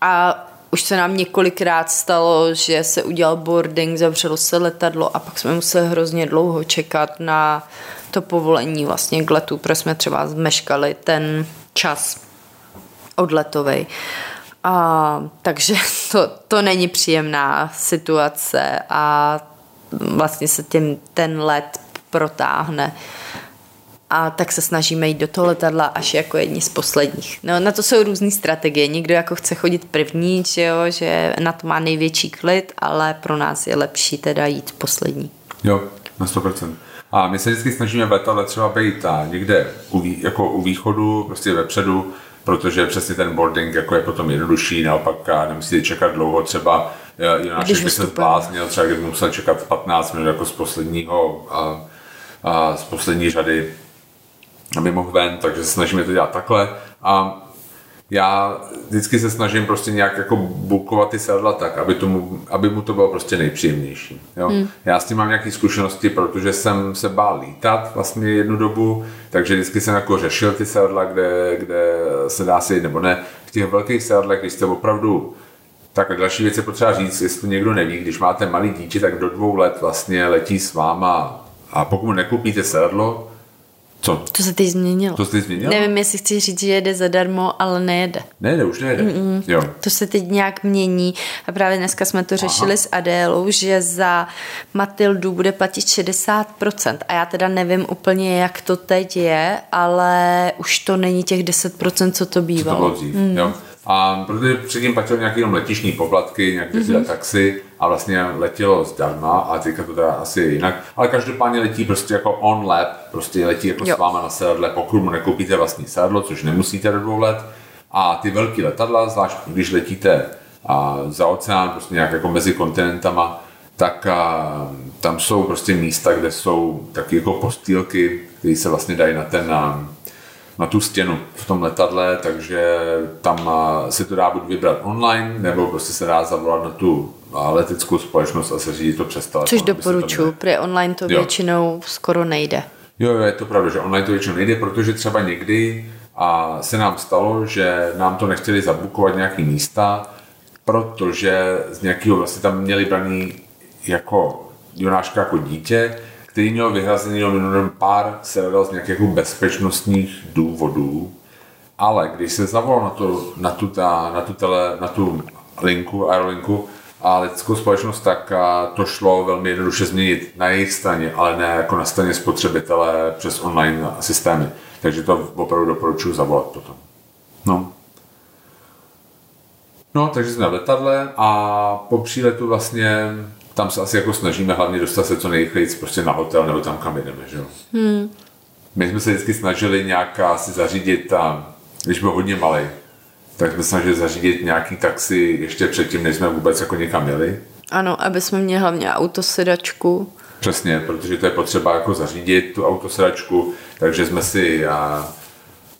A už se nám několikrát stalo, že se udělal boarding, zavřelo se letadlo a pak jsme museli hrozně dlouho čekat na to povolení vlastně k letu, protože jsme třeba zmeškali ten čas odletovej. A, takže <laughs> to, to není příjemná situace a vlastně se tím ten let protáhne. A tak se snažíme jít do toho letadla až jako jedni z posledních. No, na to jsou různé strategie. Někdo jako chce chodit první, že, jo, že na to má největší klid, ale pro nás je lepší teda jít poslední. Jo, na 100%. A my se vždycky snažíme v letadle třeba být a někde u, jako u východu, prostě vepředu, protože přesně ten boarding jako je potom jednodušší, naopak nemusíte čekat dlouho, třeba Jonáš by se zbláznil, třeba kdyby musel čekat 15 minut jako z posledního a, a z poslední řady, aby mohl ven, takže se snažíme to dělat takhle. A já vždycky se snažím prostě nějak jako bukovat ty sedla tak, aby, tomu, aby mu to bylo prostě nejpříjemnější. Jo? Hmm. Já s tím mám nějaké zkušenosti, protože jsem se bál lítat vlastně jednu dobu, takže vždycky jsem jako řešil ty sedla, kde, kde se dá si nebo ne. V těch velkých sedlech, když jste opravdu tak další věc je potřeba říct, jestli někdo neví, když máte malý dítě, tak do dvou let vlastně letí s váma a pokud mu nekoupíte sedlo, co? To se teď změnilo. To se teď změnilo? Nevím, jestli chci říct, že jede zadarmo, ale nejede. Nejede, už nejede. Mm-mm. Jo. To se teď nějak mění a právě dneska jsme to řešili Aha. s Adélou, že za Matildu bude platit 60% a já teda nevím úplně, jak to teď je, ale už to není těch 10%, co to bývalo. Co to bylo dřív, mm. jo. A protože předtím platil nějaký jenom letišní poplatky, nějaké mm-hmm. taxi a vlastně letělo zdarma a teďka to teda asi jinak. Ale každopádně letí prostě jako on lap, prostě letí jako jo. s váma na sedadle, pokud mu nekoupíte vlastní sedadlo, což nemusíte do dvou let. A ty velké letadla, zvlášť když letíte a za oceán, prostě nějak jako mezi kontinentama, tak a, tam jsou prostě místa, kde jsou taky jako postýlky, které se vlastně dají na ten na, na tu stěnu v tom letadle, takže tam se to dá buď vybrat online, nebo prostě se dá zavolat na tu leteckou společnost a se řídí to přes telefon. Což doporučuji, protože online to jo. většinou skoro nejde. Jo, jo, je to pravda, že online to většinou nejde, protože třeba někdy a se nám stalo, že nám to nechtěli zabukovat nějaký místa, protože z nějakého vlastně tam měli braný jako Jonáška jako dítě, který měl vyhrazený jenom pár serverů z nějakých jako bezpečnostních důvodů, ale když se zavolal na, to, na, tu, ta, na, tu tele, na tu linku, aerolinku a leteckou společnost, tak to šlo velmi jednoduše změnit na jejich straně, ale ne jako na straně spotřebitele přes online systémy. Takže to opravdu doporučuji zavolat potom. No. No, takže jsme v letadle a po příletu vlastně tam se asi jako snažíme hlavně dostat se co nejrychleji prostě na hotel nebo tam, kam jdeme, že jo. Hmm. My jsme se vždycky snažili nějak si zařídit, a, když byl hodně malý, tak jsme snažili zařídit nějaký taxi ještě předtím, než jsme vůbec jako někam jeli. Ano, aby jsme měli hlavně autosedačku. Přesně, protože to je potřeba jako zařídit tu autosedačku, takže jsme si a,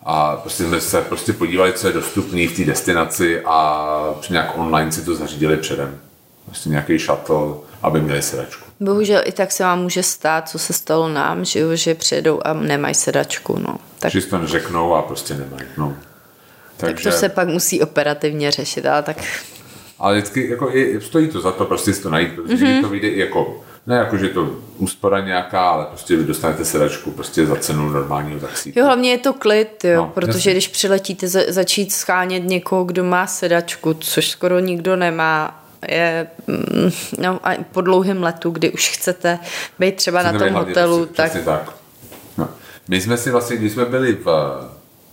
a prostě jsme se prostě podívali, co je dostupné v té destinaci a nějak online si to zařídili předem. Prostě nějaký shuttle, aby měli sedačku. Bohužel i tak se vám může stát, co se stalo nám, že, že přijedou a nemají sedačku. No. Tak... Že to neřeknou a prostě nemají. No. Takže... Tak to se pak musí operativně řešit, ale tak... Ale vždycky jako je, stojí to za to prostě si to najít, protože mm-hmm. to vyjde jako ne jako, že to úspora nějaká, ale prostě vy dostanete sedačku prostě za cenu normálního taxíku. Jo, hlavně je to klid, jo, no, protože jasný. když přiletíte za, začít schánět někoho, kdo má sedačku, což skoro nikdo nemá, je mm, no, a po dlouhém letu, kdy už chcete být třeba chcete na tom hotelu, tak... tak. No. My jsme si vlastně, když jsme byli v,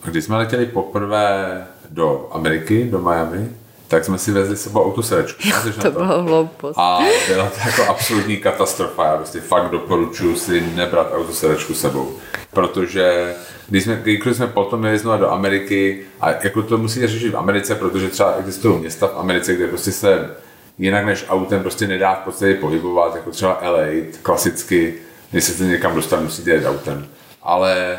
když jsme letěli poprvé do Ameriky, do Miami, tak jsme si vezli sebou autosedačku. Jo, to, to bylo hloupost. A byla to jako absolutní katastrofa. Já prostě fakt doporučuji si nebrat autosedačku sebou. Protože když jsme, když jsme potom jeli znovu do Ameriky, a jako to musíte řešit v Americe, protože třeba existují města v Americe, kde prostě se jinak než autem prostě nedá v podstatě pohybovat, jako třeba LA, klasicky, když se někam dostat, musíte jít autem. Ale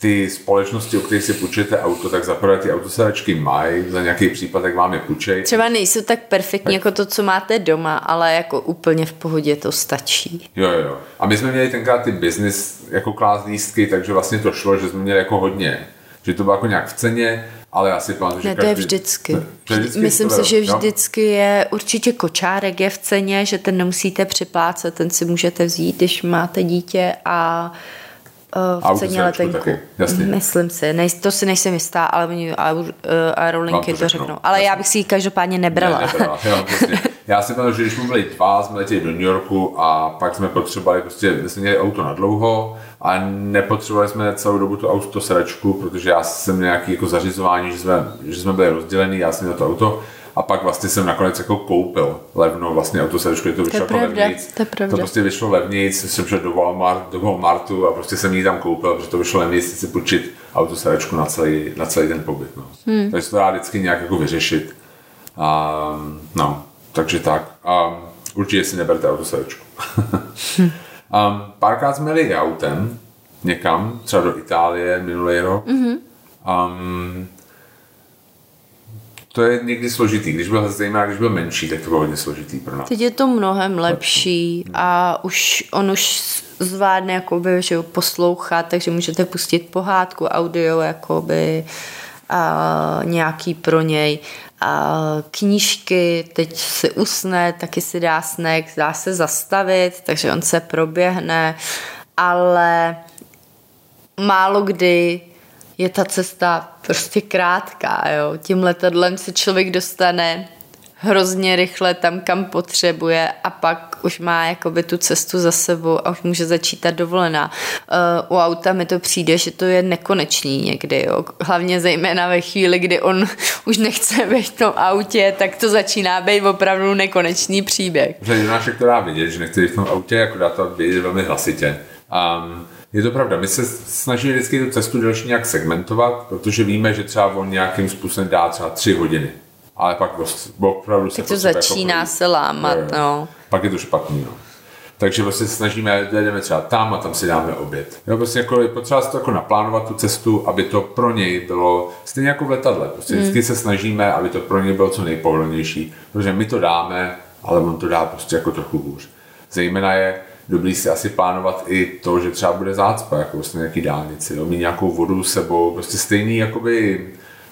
ty společnosti, o kterých si půjčujete auto, tak zaprvé ty autosedačky mají, za nějaký případek vám je půjčej. Třeba nejsou tak perfektní tak. jako to, co máte doma, ale jako úplně v pohodě to stačí. Jo, jo, jo. A my jsme měli tenkrát ty business jako klás lístky, takže vlastně to šlo, že jsme měli jako hodně. Že to bylo jako nějak v ceně, ale asi pamatuju, že ne, to je vždycky. Ne, to je vždycky Myslím si, že vždycky jo? je určitě kočárek je v ceně, že ten nemusíte připlácet, ten si můžete vzít, když máte dítě a uh, v ceně letenku. Jasně. Myslím si, nej, to si nejsem jistá, ale oni uh, aerolinky to, řeknou. Ale já bych si ji každopádně nebrala. Ne, nebrala. Jo, <laughs> já si pamatuju, že když jsme byli dva, jsme letěli do New Yorku a pak jsme potřebovali, prostě my jsme měli auto na dlouho a nepotřebovali jsme celou dobu tu auto sedačku, protože já jsem měl nějaký jako zařizování, že jsme, že jsme byli rozdělení, já jsem měl to auto a pak vlastně jsem nakonec jako koupil levnou vlastně autosedačku, to vyšlo to jako levnějc. To, to prostě vyšlo levnějc, jsem šel do, Walmart, do Walmartu a prostě jsem ji tam koupil, protože to vyšlo levnějc si půjčit autosedačku na celý, na celý ten pobyt. No. Hmm. Takže to dá vždycky nějak jako vyřešit. Um, no, takže tak. Um, určitě si neberte autosedačku. <laughs> um, párkrát jsme jeli autem někam, třeba do Itálie minulý rok. Mm-hmm. Um, to je někdy složitý. Když byl zejména, když byl menší, tak to bylo hodně složitý pro nás. Teď je to mnohem lepší a už on už zvládne jakoby, že poslouchat, takže můžete pustit pohádku, audio, jakoby a nějaký pro něj a knížky, teď si usne, taky si dá snek, dá se zastavit, takže on se proběhne, ale málo kdy je ta cesta prostě krátká, jo. Tím letadlem se člověk dostane hrozně rychle tam, kam potřebuje a pak už má jakoby tu cestu za sebou a už může začít ta dovolená. Uh, u auta mi to přijde, že to je nekonečný někdy, jo. Hlavně zejména ve chvíli, kdy on už nechce být v tom autě, tak to začíná být opravdu nekonečný příběh. Že Jonášek to dá vidět, že nechce být v tom autě, jako dá to vidět velmi hlasitě. Um, je to pravda, my se snažíme vždycky tu cestu delší nějak segmentovat, protože víme, že třeba on nějakým způsobem dá třeba tři hodiny. Ale pak opravdu se to začíná jako se lámat, no. Pak je to špatný, no. Takže prostě se snažíme, jdeme třeba tam a tam si dáme oběd. Jo, prostě jako je potřeba si to jako naplánovat tu cestu, aby to pro něj bylo stejně jako v letadle. Prostě mm. vždycky se snažíme, aby to pro něj bylo co nejpohodlnější, protože my to dáme, ale on to dá prostě jako trochu hůř. Zejména je dobrý si asi plánovat i to, že třeba bude zácpa, jako vlastně nějaký dálnici, jo, mít nějakou vodu s sebou, prostě stejný jakoby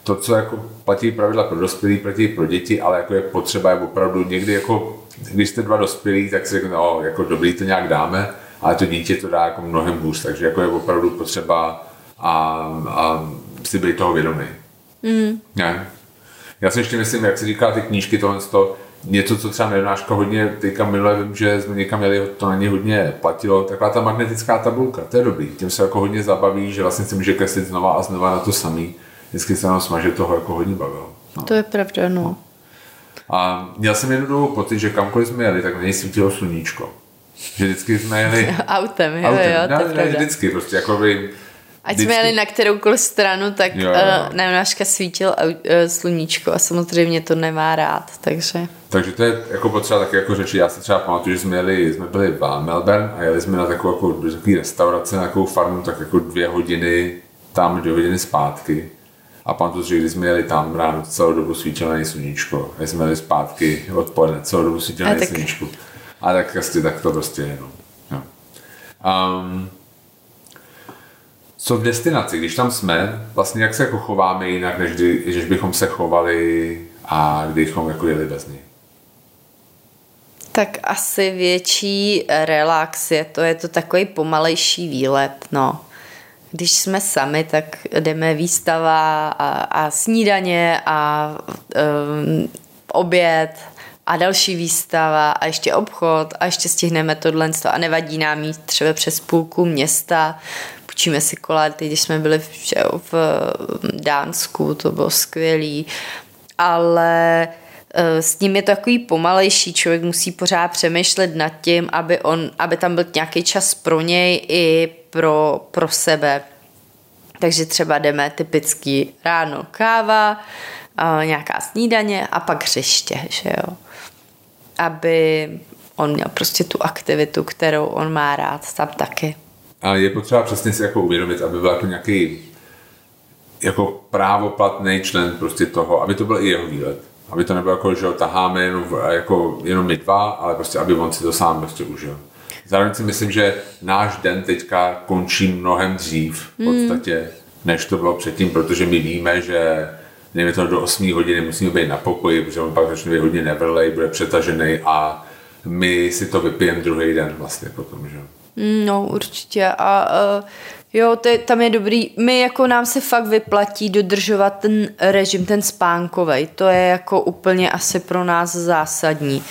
to, co jako platí pravidla pro dospělí, platí pro děti, ale jako je potřeba je opravdu někdy jako, když jste dva dospělí, tak si řekne, no, jako dobrý to nějak dáme, ale to dítě to dá jako mnohem hůř, takže jako je opravdu potřeba a, a si být toho vědomý. Mm. Ne? Já si ještě myslím, jak se říká ty knížky, tohle to, něco, co třeba nedonáška hodně, teďka minule vím, že jsme někam měli, to na ně hodně platilo, taková ta magnetická tabulka, to je dobrý, tím se jako hodně zabaví, že vlastně si může kreslit znova a znova na to samý vždycky se nám smaže toho jako hodně bavilo. No. To je pravda, no. A měl jsem jednu dobu pocit, že kamkoliv jsme jeli, tak na něj svítilo sluníčko. Že vždycky jsme jeli... <laughs> autem, jo, autem. jo, to ne, ne, vždycky, prostě jako by... Ať vždycky. jsme jeli na kteroukoliv stranu, tak jo, jo. Uh, náška svítil uh, sluníčko a samozřejmě to nemá rád, takže... Takže to je jako potřeba taky jako řeči. Já si třeba pamatuju, že jsme, jeli, jsme byli v Melbourne a jeli jsme na takovou jako, takový restauraci, na takovou farmu, tak jako dvě hodiny tam, dvě hodiny zpátky. A pamatuju že když jsme jeli tam ráno, celou dobu svítilo na sluníčko. Když jsme jeli zpátky odpoledne, celou dobu svítilo na tak... sluníčku. A tak prostě tak to prostě je. No. Jo. Um, co v destinaci, když tam jsme, vlastně jak se jako chováme jinak, než když bychom se chovali a kdybychom jako jeli bez ní? Tak asi větší relax je to, je to takový pomalejší výlet, no když jsme sami, tak jdeme výstava a, a snídaně a um, oběd a další výstava a ještě obchod a ještě stihneme tohle a nevadí nám jít třeba přes půlku města, půjčíme si kolety, když jsme byli v, v Dánsku, to bylo skvělý, ale Eh, s ním je to takový pomalejší, člověk musí pořád přemýšlet nad tím, aby, on, aby tam byl nějaký čas pro něj i pro, pro sebe. Takže třeba jdeme typicky ráno káva, nějaká snídaně a pak hřiště, že jo. Aby on měl prostě tu aktivitu, kterou on má rád tam taky. A je potřeba přesně si jako uvědomit, aby byl jako nějaký jako právoplatný člen prostě toho, aby to byl i jeho výlet aby to nebylo jako, že ho taháme jenom, jako, jenom my dva, ale prostě, aby on si to sám prostě užil. Zároveň si myslím, že náš den teďka končí mnohem dřív v hmm. podstatě, mm. než to bylo předtím, protože my víme, že nevím, to do 8 hodiny musíme být na pokoji, protože on pak začne být hodně nevrlej, bude přetažený a my si to vypijeme druhý den vlastně potom, že? No určitě a uh, Jo, to je, tam je dobrý. My jako nám se fakt vyplatí dodržovat ten režim, ten spánkový. To je jako úplně asi pro nás zásadní,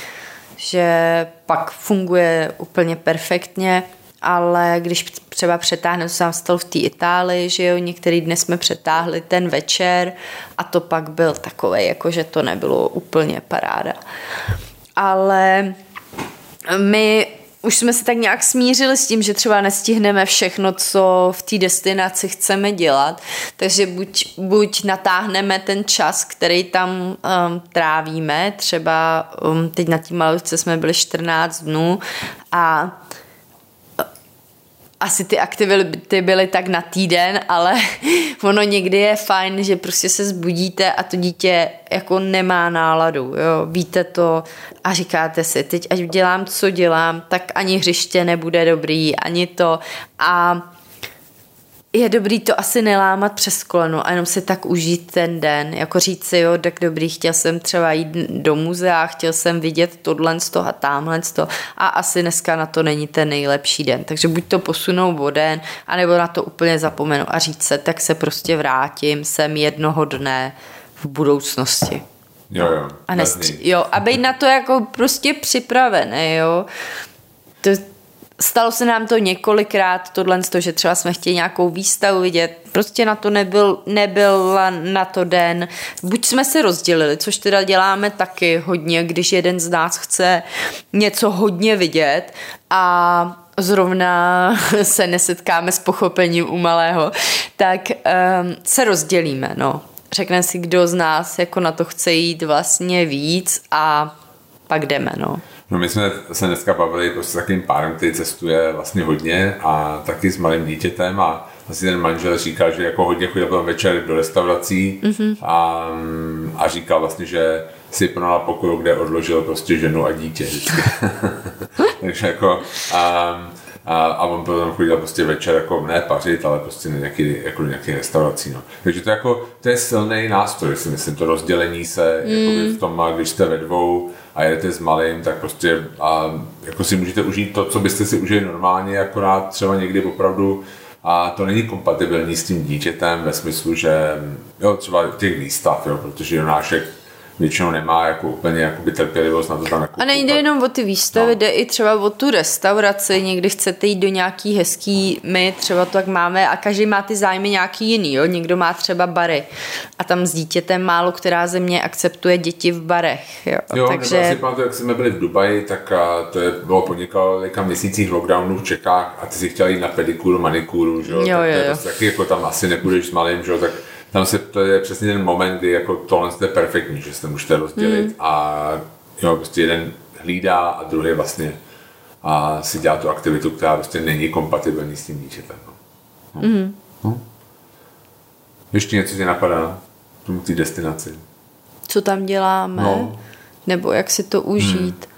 že pak funguje úplně perfektně, ale když třeba přetáhneme, co jsem stal v té Itálii, že jo, některý dny jsme přetáhli ten večer a to pak byl takový, jako že to nebylo úplně paráda. Ale my už jsme se tak nějak smířili s tím, že třeba nestihneme všechno, co v té destinaci chceme dělat, takže buď, buď natáhneme ten čas, který tam um, trávíme, třeba um, teď na té malovce jsme byli 14 dnů a asi ty aktivity byly tak na týden, ale <laughs> ono někdy je fajn, že prostě se zbudíte a to dítě jako nemá náladu, jo, víte to a říkáte si, teď ať dělám, co dělám, tak ani hřiště nebude dobrý, ani to. A je dobrý to asi nelámat přes koleno a jenom si tak užít ten den, jako říct si, jo, tak dobrý, chtěl jsem třeba jít do muzea, chtěl jsem vidět tohle z toho a tamhle z toho a asi dneska na to není ten nejlepší den, takže buď to posunou o den, anebo na to úplně zapomenu a říct se, tak se prostě vrátím sem jednoho dne v budoucnosti. Jo, jo. A, nestři- jo, a být na to jako prostě připravený, jo. To, Stalo se nám to několikrát, tohle, že třeba jsme chtěli nějakou výstavu vidět, prostě na to nebyl, nebyl na to den. Buď jsme se rozdělili, což teda děláme taky hodně, když jeden z nás chce něco hodně vidět a zrovna <laughs> se nesetkáme s pochopením u malého, tak um, se rozdělíme, no. Řekne si, kdo z nás jako na to chce jít vlastně víc a pak jdeme, no. No my jsme se dneska bavili prostě s takovým párem, který cestuje vlastně hodně a taky s malým dítětem a asi ten manžel říkal, že jako hodně chodil potom večer do restaurací mm-hmm. a, a říkal vlastně, že si pronal pokoju, kde odložil prostě ženu a dítě <laughs> Takže jako a, a, a on potom chodil prostě večer jako ne pařit, ale prostě nějaký, jako nějaký restaurací. No. Takže to, jako, to je silný nástroj, si myslím, to rozdělení se mm. v tom, když jste ve dvou a jedete s malým, tak prostě a, jako si můžete užít to, co byste si užili normálně, akorát třeba někdy opravdu a to není kompatibilní s tím dítětem ve smyslu, že jo, třeba těch výstav, jo, protože Jonášek většinou nemá jako úplně jakoby trpělivost na to tam jako A nejde jenom o ty výstavy, no. jde i třeba o tu restauraci, někdy chcete jít do nějaký hezký, my třeba to jak máme a každý má ty zájmy nějaký jiný, jo? někdo má třeba bary a tam s dítětem málo která země akceptuje děti v barech. Jo, jo Takže... nebo si pamatuju, jak jsme byli v Dubaji, tak to je, bylo po několika měsících lockdownu v Čechách a ty si chtěl jít na pedikuru, manikuru, že jo, jo, tak jo, to je jo. Prostě taky jako tam asi nepůjdeš s malým, že jo, tak tam se to je přesně ten moment, kdy jako tohle je perfektní, že se můžete rozdělit mm. a jo, prostě jeden hlídá a druhý vlastně a si dělá tu aktivitu, která prostě není kompatibilní s tím dítětem. No. No. Mm. No. Ještě něco ti napadá tomu té destinaci? Co tam děláme? No. Nebo jak si to užít? Hmm.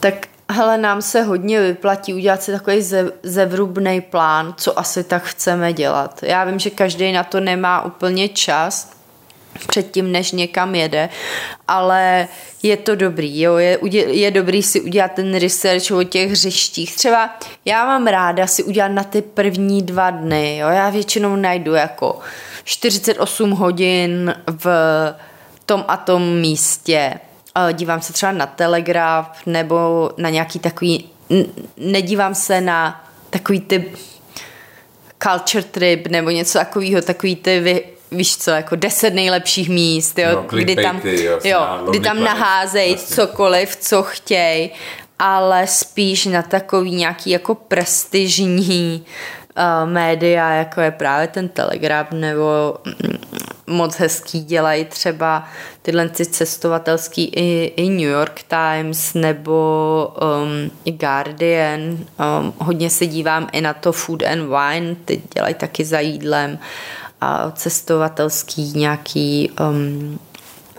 Tak hele, nám se hodně vyplatí udělat si takový ze, zevrubný plán, co asi tak chceme dělat. Já vím, že každý na to nemá úplně čas, předtím, než někam jede, ale je to dobrý, jo, je, je dobrý si udělat ten research o těch hřištích. Třeba já mám ráda si udělat na ty první dva dny, jo, já většinou najdu jako 48 hodin v tom a tom místě, dívám se třeba na Telegraf nebo na nějaký takový, nedívám se na takový typ culture trip nebo něco takového, takový ty vy, víš co, jako deset nejlepších míst, jo, no, kdy tam, jo, jo, kdy tam naházejí cokoliv, co chtějí, ale spíš na takový nějaký jako prestižní uh, média, jako je právě ten Telegraf nebo mm, moc hezký dělají třeba tyhle ty cestovatelský i, i New York Times nebo um, i Guardian. Um, hodně se dívám i na to Food and Wine, ty dělají taky za jídlem a cestovatelský nějaký um,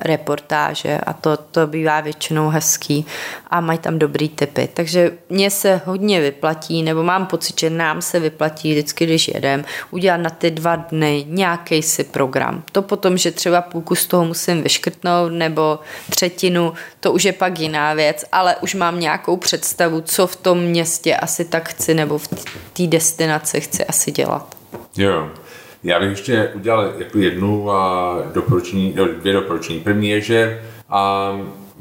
reportáže a to, to bývá většinou hezký a mají tam dobrý typy. Takže mně se hodně vyplatí, nebo mám pocit, že nám se vyplatí vždycky, když jedem, udělat na ty dva dny nějaký si program. To potom, že třeba půlku z toho musím vyškrtnout nebo třetinu, to už je pak jiná věc, ale už mám nějakou představu, co v tom městě asi tak chci nebo v té destinaci chci asi dělat. Jo, já bych ještě udělal jako jednu a doporučení, no, dvě doporučení. První je, že a,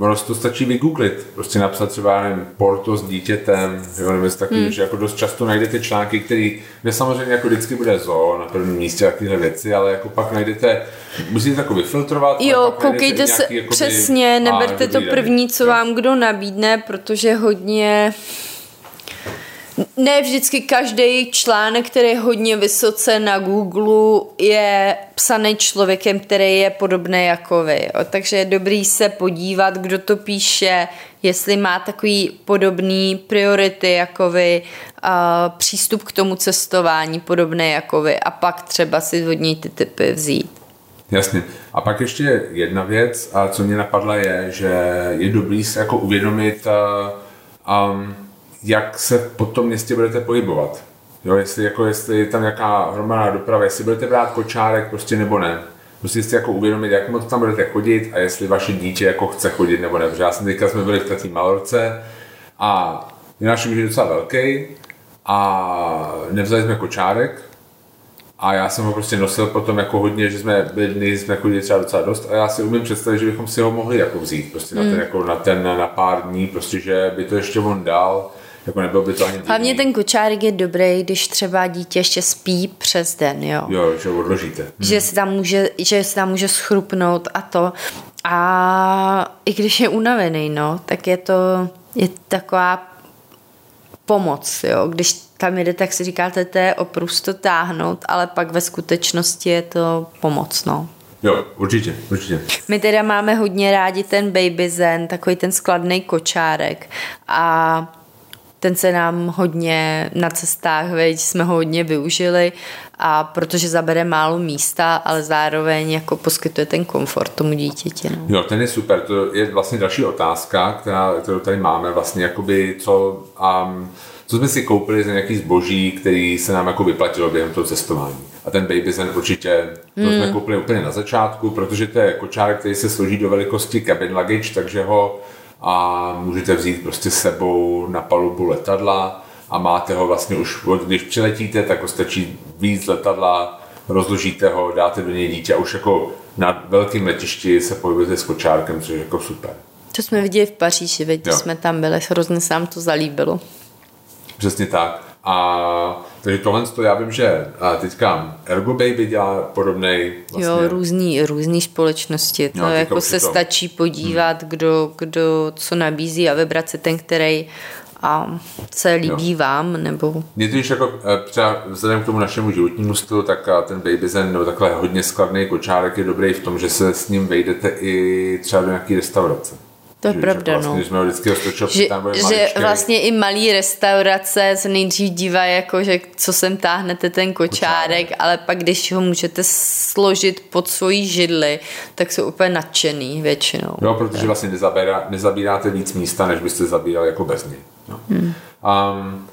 ono to stačí vygooglit, prostě napsat třeba, nevím, porto s dítětem, jo, nebo takový, hmm. že jako dost často najdete články, který, kde samozřejmě jako vždycky bude zo na prvním místě takovéhle věci, ale jako pak najdete, musíte to jako vyfiltrovat. Jo, koukejte se, jakoby, přesně, neberte to první, co jo. vám kdo nabídne, protože hodně ne vždycky každý článek, který je hodně vysoce na Google, je psaný člověkem, který je podobný jako vy. Jo. Takže je dobrý se podívat, kdo to píše, jestli má takový podobný priority jako vy, a přístup k tomu cestování podobný jako vy a pak třeba si od něj ty typy vzít. Jasně. A pak ještě jedna věc, a co mě napadla je, že je dobrý se jako uvědomit um, jak se po tom městě budete pohybovat. Jo, jestli, jako, jestli je tam nějaká hromadná doprava, jestli budete brát kočárek prostě nebo ne. Musíte si jako uvědomit, jak moc tam budete chodit a jestli vaše dítě jako chce chodit nebo ne. Protože já jsem teďka jsme byli v té Malorce a náš už je docela velký a nevzali jsme kočárek, a já jsem ho prostě nosil potom jako hodně, že jsme byli dny, jsme chodili třeba docela dost a já si umím představit, že bychom si ho mohli jako vzít prostě mm. na ten, hmm. jako na ten na pár dní, prostě, že by to ještě on dal jako nebylo by to ani Hlavně ten kočárek je dobrý, když třeba dítě ještě spí přes den, jo. Jo, že odložíte. Hmm. Že se tam může, že se tam může schrupnout a to. A i když je unavený, no, tak je to je taková pomoc, jo. Když tam jede, tak si říkáte, to je oprus to táhnout, ale pak ve skutečnosti je to pomoc, no. Jo, určitě, určitě. My teda máme hodně rádi ten Baby Zen, takový ten skladný kočárek a ten se nám hodně na cestách, veď, jsme ho hodně využili a protože zabere málo místa, ale zároveň jako poskytuje ten komfort tomu dítěti. No. Jo, ten je super, to je vlastně další otázka, která, kterou tady máme, vlastně jakoby co, um, co jsme si koupili za nějaký zboží, který se nám jako vyplatilo během toho cestování. A ten Baby Zen určitě, to hmm. jsme koupili úplně na začátku, protože to je kočárek, který se složí do velikosti cabin luggage, takže ho a můžete vzít prostě sebou na palubu letadla a máte ho vlastně už, když přiletíte, tak ho stačí víc letadla, rozložíte ho, dáte do něj dítě a už jako na velkém letišti se pohybujete s kočárkem, což je jako super. To jsme viděli v Paříži, když jsme tam byli, hrozně se nám to zalíbilo. Přesně tak. A takže tohle to já vím, že teďka Ergo Baby dělá podobný. Vlastně. Jo, různý, různý společnosti. To no, jako se to. stačí podívat, hmm. kdo, kdo co nabízí a vybrat si ten, který a se líbí jo. vám, nebo... Mě to jako eh, třeba vzhledem k tomu našemu životnímu stylu, tak ten Baby Zen, nebo takhle hodně skladný kočárek je dobrý v tom, že se s ním vejdete i třeba do nějaké restaurace. To je že, pravda, vlastně, no. jsme vždycky že, tam že vlastně i malý restaurace se nejdřív dívá jako, že co sem táhnete ten kočárek, kočárek, ale pak když ho můžete složit pod svojí židli, tak jsou úplně nadšený většinou. Jo, protože vlastně nezabírá, nezabíráte víc místa, než byste zabírali jako bez něj. No. Hmm. Um,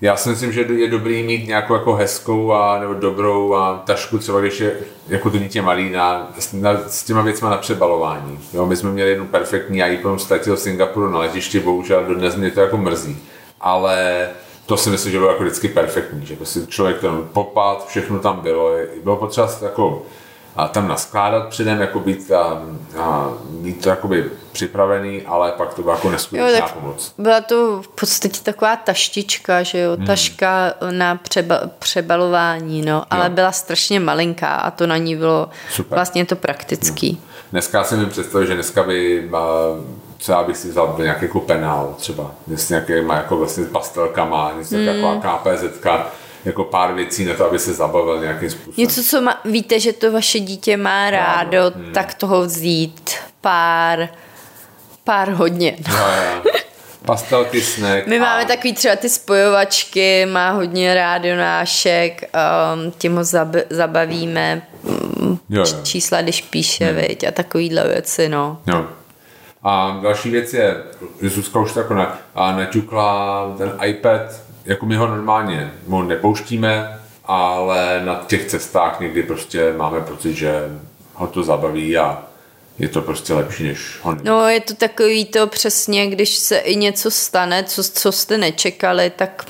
já si myslím, že je dobrý mít nějakou jako hezkou a, nebo dobrou a tašku, třeba když je jako to dítě malý na, na, s těma věcma na přebalování. Jo, my jsme měli jednu perfektní, já ji potom ztratil v Singapuru na letišti, bohužel dodnes mě to jako mrzí. Ale to si myslím, že bylo jako vždycky perfektní, že prostě člověk tam popad, všechno tam bylo, bylo potřeba jako a tam naskládat předem, jako být, a, a mít to jakoby připravený, ale pak to bylo jako neskutečná pomoc. Byla to v podstatě taková taštička, že jo, hmm. taška na přeba, přebalování, no, ale jo. byla strašně malinká a to na ní bylo Super. vlastně to praktický. Hmm. Dneska si mi představit, že dneska by třeba bych si vzal nějaký jako penál třeba, něco nějaký má jako vlastně s pastelkama, něco hmm. jako KPZka, jako pár věcí na to, aby se zabavil nějakým způsobem. Něco, co má, víte, že to vaše dítě má rádo, rádo. Hmm. tak toho vzít pár, pár hodně. No, Pastelky, snack. My a... máme takový třeba ty spojovačky, má hodně rádionášek, um, tím ho zab, zabavíme, um, jo, jo. čísla, když píše, hmm. viď, a takovýhle věci, no. Jo. A další věc je, že Zuzka už tak a naťukla ten iPad jako my ho normálně ho nepouštíme, ale na těch cestách někdy prostě máme pocit, že ho to zabaví a je to prostě lepší než ho No je to takový to přesně, když se i něco stane, co, co jste nečekali, tak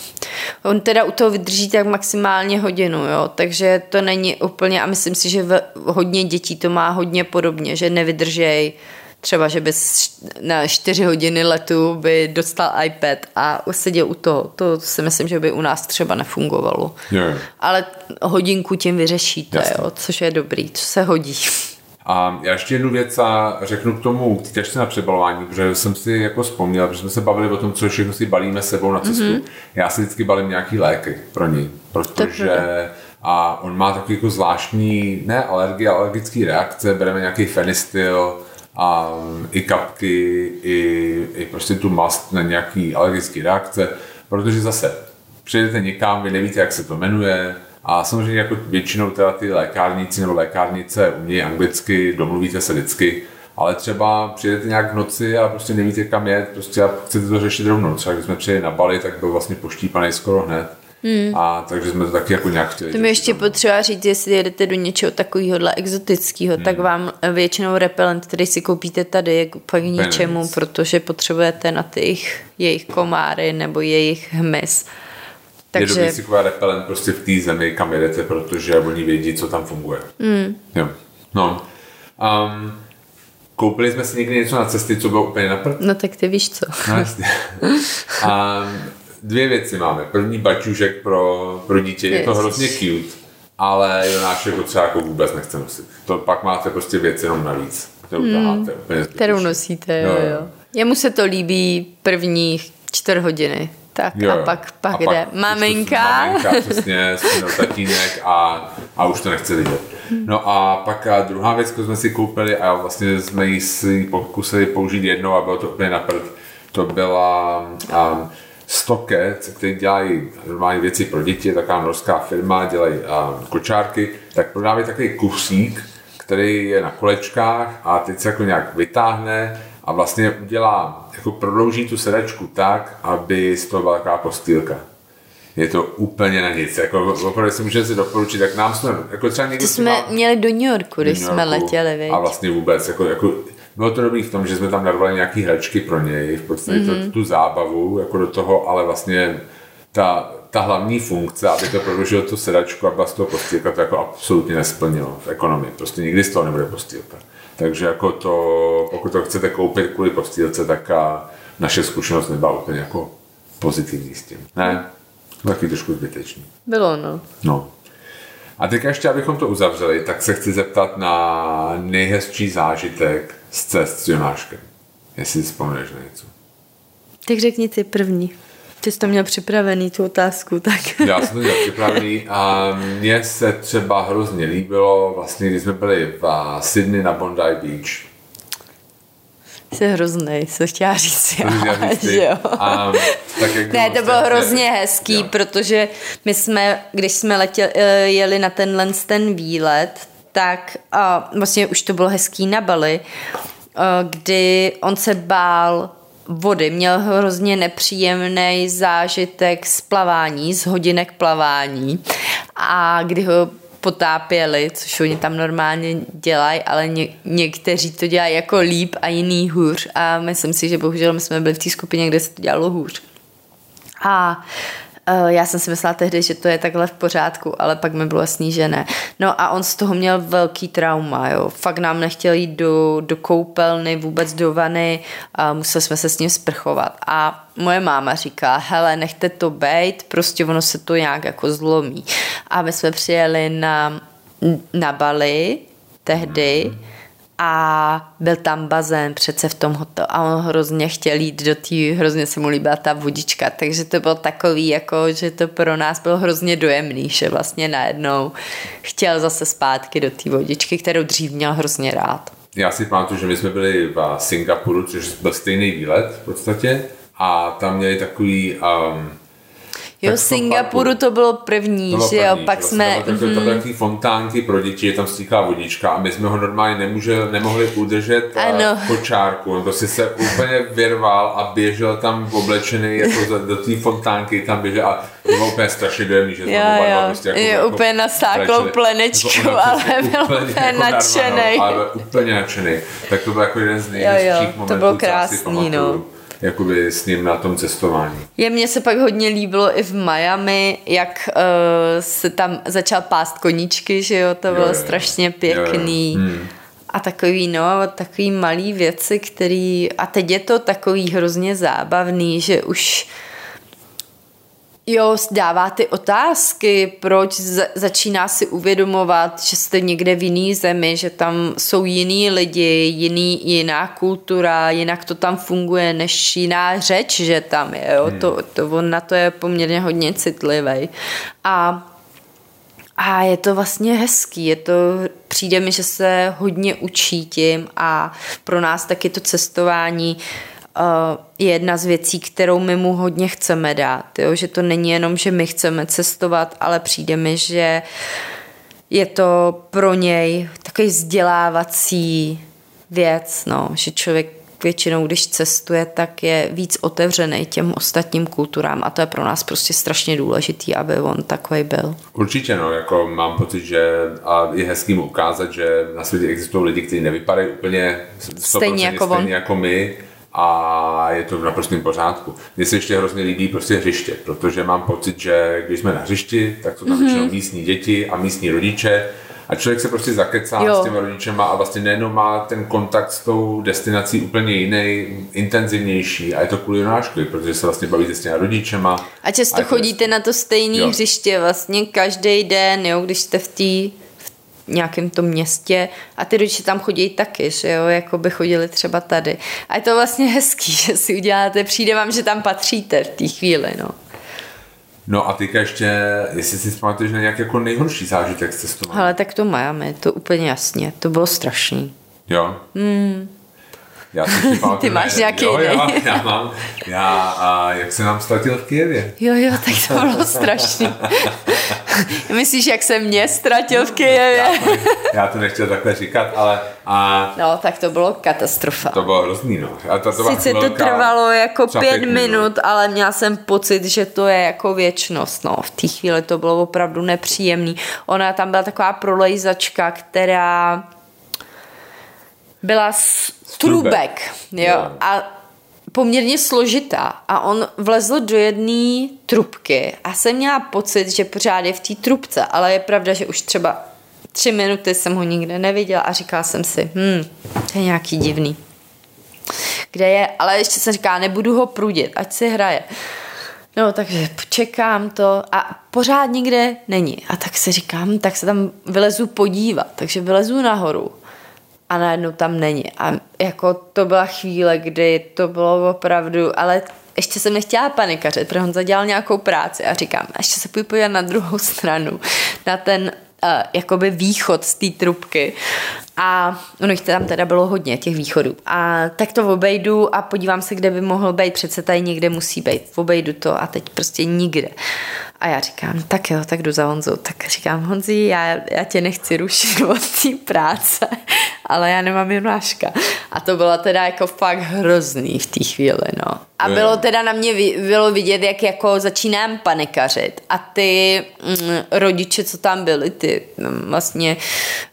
on teda u toho vydrží tak maximálně hodinu, jo, takže to není úplně a myslím si, že v, hodně dětí to má hodně podobně, že nevydržej třeba, že by na 4 hodiny letu by dostal iPad a seděl u toho. To si myslím, že by u nás třeba nefungovalo. Yeah. Ale hodinku tím vyřešíte, jo, což je dobrý, co se hodí. A já ještě jednu věc a řeknu k tomu těžce na přebalování, protože jsem si jako vzpomněl, protože jsme se bavili o tom, co všechno si balíme sebou na cestu. Mm-hmm. Já si vždycky balím nějaký léky pro ní, protože a on má takový jako zvláštní, ne alergie, alergické reakce, bereme nějaký fenistil, a i kapky, i, i prostě tu mast na nějaký alergický reakce, protože zase přijdete někam, vy nevíte, jak se to jmenuje, a samozřejmě jako většinou teda ty lékárníci nebo lékárnice umí anglicky, domluvíte se vždycky, ale třeba přijdete nějak v noci a prostě nevíte kam jet, prostě a chcete to řešit rovnou. Třeba když jsme přijeli na Bali, tak byl vlastně poštípaný skoro hned. Hmm. A takže jsme to taky jako nějak chtěli. To mi ještě potřeba říct, jestli jedete do něčeho takového exotického, hmm. tak vám většinou repelent, který si koupíte tady, je k ničemu, protože potřebujete na ty jejich, jejich komáry nebo jejich hmyz. Takže... Je dobrý si kupovat repelent prostě v té zemi, kam jedete, protože oni vědí, co tam funguje. Hmm. Jo. No. Um, koupili jsme si někdy něco na cesty, co bylo úplně na No tak ty víš co. No jasně. <laughs> um, dvě věci máme. První bačušek pro, pro dítě, je to hrozně cute, ale Jonášek ho třeba jako vůbec nechce nosit. To pak máte prostě věc jenom navíc. Kterou hmm, kterou nosíte, jo, jo. jo. Jemu se to líbí prvních čtvrt hodiny. Tak jo, a pak, pak a jde pak maminka. Maminka, přesně, tatínek a, a už to nechce vidět. No a pak a druhá věc, kterou jsme si koupili a vlastně jsme ji si pokusili použít jednou a bylo to úplně naprd, to byla um, Stocket, který dělají normální věci pro děti, taková norská firma, dělají um, kočárky, tak prodávají takový kusík, který je na kolečkách a teď se jako nějak vytáhne a vlastně udělá, jako prodlouží tu sedačku tak, aby z toho byla taková postýlka je to úplně na nic. Jako, opravdu si můžeme si doporučit, tak nám jsme, jako třeba někdy... To jsme měli do New Yorku, když New Yorku, jsme letěli, viď? A vlastně vůbec, jako, jako bylo to dobrý v tom, že jsme tam narvali nějaký hračky pro něj, v podstatě mm-hmm. to, tu zábavu jako do toho, ale vlastně ta, ta hlavní funkce, aby to prodloužilo tu sedačku a byla z toho postýlka, to jako absolutně nesplnilo v ekonomii. Prostě nikdy z toho nebude postýlka. Takže jako to, pokud to chcete koupit kvůli postýlce, tak a naše zkušenost nebyla úplně jako pozitivní s tím. Ne, Taky trošku zbytečný. Bylo, no. No. A teď ještě, abychom to uzavřeli, tak se chci zeptat na nejhezčí zážitek z cest s Jonáškem. Jestli si vzpomeneš na něco. Tak řekni ty první. Ty jsi to měl připravený, tu otázku, tak. <laughs> Já jsem to měl připravený a mně se třeba hrozně líbilo, vlastně když jsme byli v Sydney na Bondi Beach, Jsi hrozný, co chtěla říct já, <laughs> že jo. A, tak jak ne, to bylo hrozně hezký, jo. protože my jsme, když jsme letěli, eh, jeli na tenhle ten výlet, tak a vlastně už to bylo hezký na Bali, eh, kdy on se bál vody, měl hrozně nepříjemný zážitek z plavání, z hodinek plavání a kdy ho potápěli, což oni tam normálně dělají, ale ně, někteří to dělají jako líp a jiný hůř a myslím si, že bohužel my jsme byli v té skupině, kde se to dělalo hůř. A já jsem si myslela tehdy, že to je takhle v pořádku, ale pak mi bylo jasný, že ne. No a on z toho měl velký trauma, jo. Fakt nám nechtěl jít do, do koupelny, vůbec do vany, a museli jsme se s ním sprchovat. A moje máma říká, hele, nechte to bejt, prostě ono se to nějak jako zlomí. A my jsme přijeli na, na Bali tehdy, mm-hmm a byl tam bazén přece v tom hotelu a on hrozně chtěl jít do té, hrozně se mu líbila ta vodička, takže to bylo takový, jako, že to pro nás bylo hrozně dojemný, že vlastně najednou chtěl zase zpátky do té vodičky, kterou dřív měl hrozně rád. Já si pamatuju, že my jsme byli v Singapuru, což byl stejný výlet v podstatě a tam měli takový um, Jo, Singapuru to bylo první, to bylo že první, jo, pak jsme... Tam byly mm. takové fontánky pro děti, je tam stýká vodička a my jsme ho normálně nemůže, nemohli udržet ano. kočárku. On prostě se úplně vyrval a běžel tam oblečený jako do té fontánky, tam běžel a to bylo úplně strašně dojemný, že jo, jo. Prostě jako, je jako úplně nasáklou plenečku, jako ale byl úplně, úplně jako nadšený. Ale úplně nadšený. Tak to byl jako jeden z nejhezčích momentů, to bylo krásný, no jakoby s ním na tom cestování. Je mně se pak hodně líbilo i v Miami, jak uh, se tam začal pást koníčky, že jo, to jo, bylo jo, strašně pěkný. Jo, jo. Hmm. A takový, no, takový malý věci, který, a teď je to takový hrozně zábavný, že už Jo, dává ty otázky, proč začíná si uvědomovat, že jste někde v jiný zemi, že tam jsou jiný lidi, jiný, jiná kultura, jinak to tam funguje než jiná řeč, že tam je. Jo? Hmm. To, to, on na to je poměrně hodně citlivý. A a je to vlastně hezký, je to, přijde mi, že se hodně učí tím a pro nás taky to cestování uh, je jedna z věcí, kterou my mu hodně chceme dát. Jo? Že to není jenom, že my chceme cestovat, ale přijde mi, že je to pro něj takový vzdělávací věc, no, že člověk většinou, když cestuje, tak je víc otevřený těm ostatním kulturám a to je pro nás prostě strašně důležitý, aby on takový byl. Určitě, no, jako mám pocit, že a je hezký mu ukázat, že na světě existují lidi, kteří nevypadají úplně stejně jako, stejně on. jako my, a je to v naprostém pořádku. Mně se ještě hrozně líbí prostě hřiště, protože mám pocit, že když jsme na hřišti, tak jsou tam mm-hmm. většinou místní děti a místní rodiče a člověk se prostě zakecá jo. s těmi rodičema a vlastně nejenom má ten kontakt s tou destinací úplně jiný, intenzivnější a je to kvůli Jonáškovi, protože se vlastně bavíte s těmi rodičema. A často a chodíte na to stejné hřiště vlastně každý den, jo, když jste v té nějakém tom městě a ty rodiče tam chodí taky, že jo, jako by chodili třeba tady. A je to vlastně hezký, <laughs> že si uděláte, přijde vám, že tam patříte v té chvíli, no. No a teďka ještě, jestli si pamatuješ na nějaký jako nejhorší zážitek s cestováním. Ale tak to Miami, to úplně jasně, to bylo strašný. Jo? Mm. Já <laughs> Ty máš nějaký jo, já, já mám. Já, a jak se nám ztratil v Kijevě. Jo, jo, tak to bylo strašný. <laughs> Myslíš, jak se mě ztratil v Kyjevě? Já to nechtěl takhle říkat, ale a No, tak to bylo katastrofa. to bylo hrozný, no. A to, to Sice to trvalo jako pět pět minut. minut, ale měla jsem pocit, že to je jako věčnost. No. V té chvíli to bylo opravdu nepříjemný. Ona tam byla taková prolejzačka, která byla z trubek. trubek. Jo. A poměrně složitá. A on vlezl do jedné trubky a jsem měla pocit, že pořád je v té trubce, ale je pravda, že už třeba tři minuty jsem ho nikde neviděla a říkala jsem si, hm, to je nějaký divný kde je, ale ještě jsem říká, nebudu ho prudit, ať si hraje. No, takže čekám to a pořád nikde není. A tak si říkám, tak se tam vylezu podívat. Takže vylezu nahoru a najednou tam není. A jako to byla chvíle, kdy to bylo opravdu, ale ještě jsem nechtěla panikařit, protože on zadělal nějakou práci a říkám, ještě se půjdu podívat na druhou <laughs> stranu, na ten uh, jakoby východ z té trubky. A ono jich tam teda bylo hodně, těch východů. A tak to obejdu a podívám se, kde by mohl být. Přece tady někde musí být. Obejdu to a teď prostě nikde. A já říkám, tak jo, tak jdu za Honzou. Tak říkám, Honzi, já, já tě nechci rušit <laughs> od té práce, ale já nemám Jonáška. A to bylo teda jako fakt hrozný v té chvíli, no. A bylo teda na mě bylo vidět, jak jako začínám panikařit. A ty mm, rodiče, co tam byli, ty mm, vlastně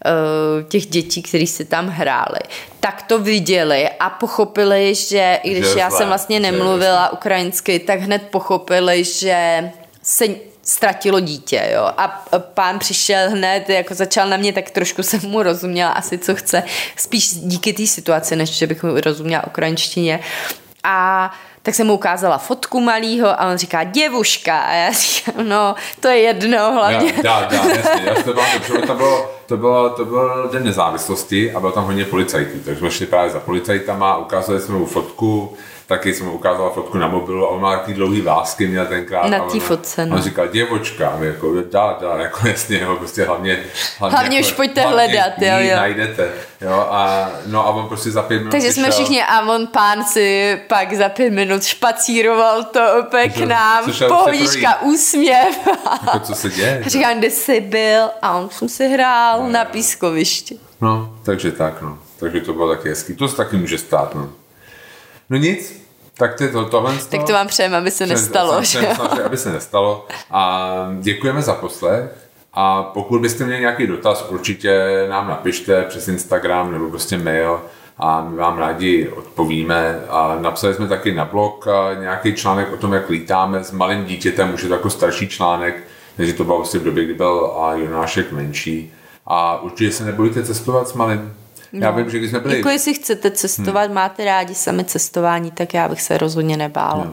uh, těch dětí, kteří si tam hráli, tak to viděli a pochopili, že i když Že já jsem vlastně nemluvila ukrajinsky, tak hned pochopili, že se ztratilo dítě, jo. A pán přišel hned, jako začal na mě, tak trošku jsem mu rozuměla asi, co chce, spíš díky té situaci, než že bych mu rozuměla ukrajinštině. A tak jsem mu ukázala fotku malýho a on říká děvuška a já říkám, no, to je jedno hlavně. Já, dá, dá, jasně, já to protože to bylo, to bylo, to byl den nezávislosti a bylo tam hodně policajtů, takže jsme šli právě za policajtama, ukázali jsme mu fotku, taky jsem mu ukázala fotku na mobilu a on má takový dlouhý vlásky, měl tenkrát. Na té fotce, no. On říkal, děvočka, jako, dá, dá, jako <laughs> jasně, jo, prostě hlavně, hlavně, Hlavně jako, už pojďte hlavně hledat, jo, jo. najdete, jo, a, no a on prostě za pět minut Takže jsme všichni, a on pán si pak za pět minut špacíroval to opět k nám, pohodička, úsměv. Jako, co se děje? <laughs> A říkám, kde jsi byl? A on jsem si hrál na pískovišti. No, takže tak, no. Takže to bylo taky hezký. To se taky může stát, no. No nic, tak ty to, tohle... Tak to vám přejeme, aby se nestalo. že jo? Že? aby se nestalo. A děkujeme za poslech. A pokud byste měli nějaký dotaz, určitě nám napište přes Instagram nebo prostě mail a my vám rádi odpovíme. A napsali jsme taky na blog nějaký článek o tom, jak lítáme s malým dítětem, už je to jako starší článek, takže to bylo vlastně v době, kdy byl a Jonášek menší. A určitě se nebojte cestovat s malým. Já vím, že když jsme byli... Jako jestli chcete cestovat, máte rádi sami cestování, tak já bych se rozhodně nebála.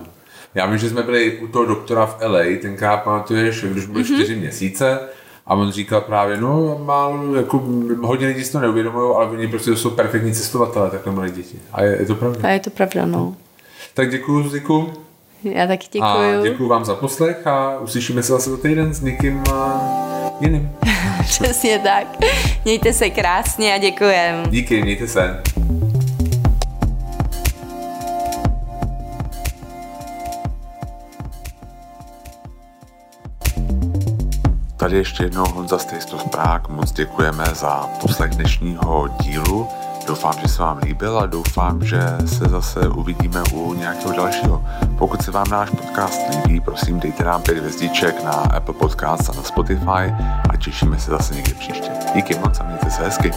Já vím, že jsme byli u toho doktora v LA, tenkrát pamatuješ, když byly Mhm. čtyři měsíce a on říkal právě, no málo, jako hodně lidí si to neuvědomují, ale oni prostě jsou perfektní cestovatelé, takhle malé děti. A je, je to pravda. A je to pravda, no. Tak děkuji Ziku Já taky a děkuju. děkuji vám za poslech a uslyšíme se zase za týden s někým a jiným. <laughs> Přesně tak. Mějte se krásně a děkujem. Díky, mějte se. Tady ještě jednou Honza of Prague. Moc děkujeme za poslech dnešního dílu. Doufám, že se vám líbil a doufám, že se zase uvidíme u nějakého dalšího. Pokud se vám náš podcast líbí, prosím dejte nám pět hvězdiček na Apple Podcast a na Spotify a těšíme se zase někdy příště. Díky moc a mějte se hezky.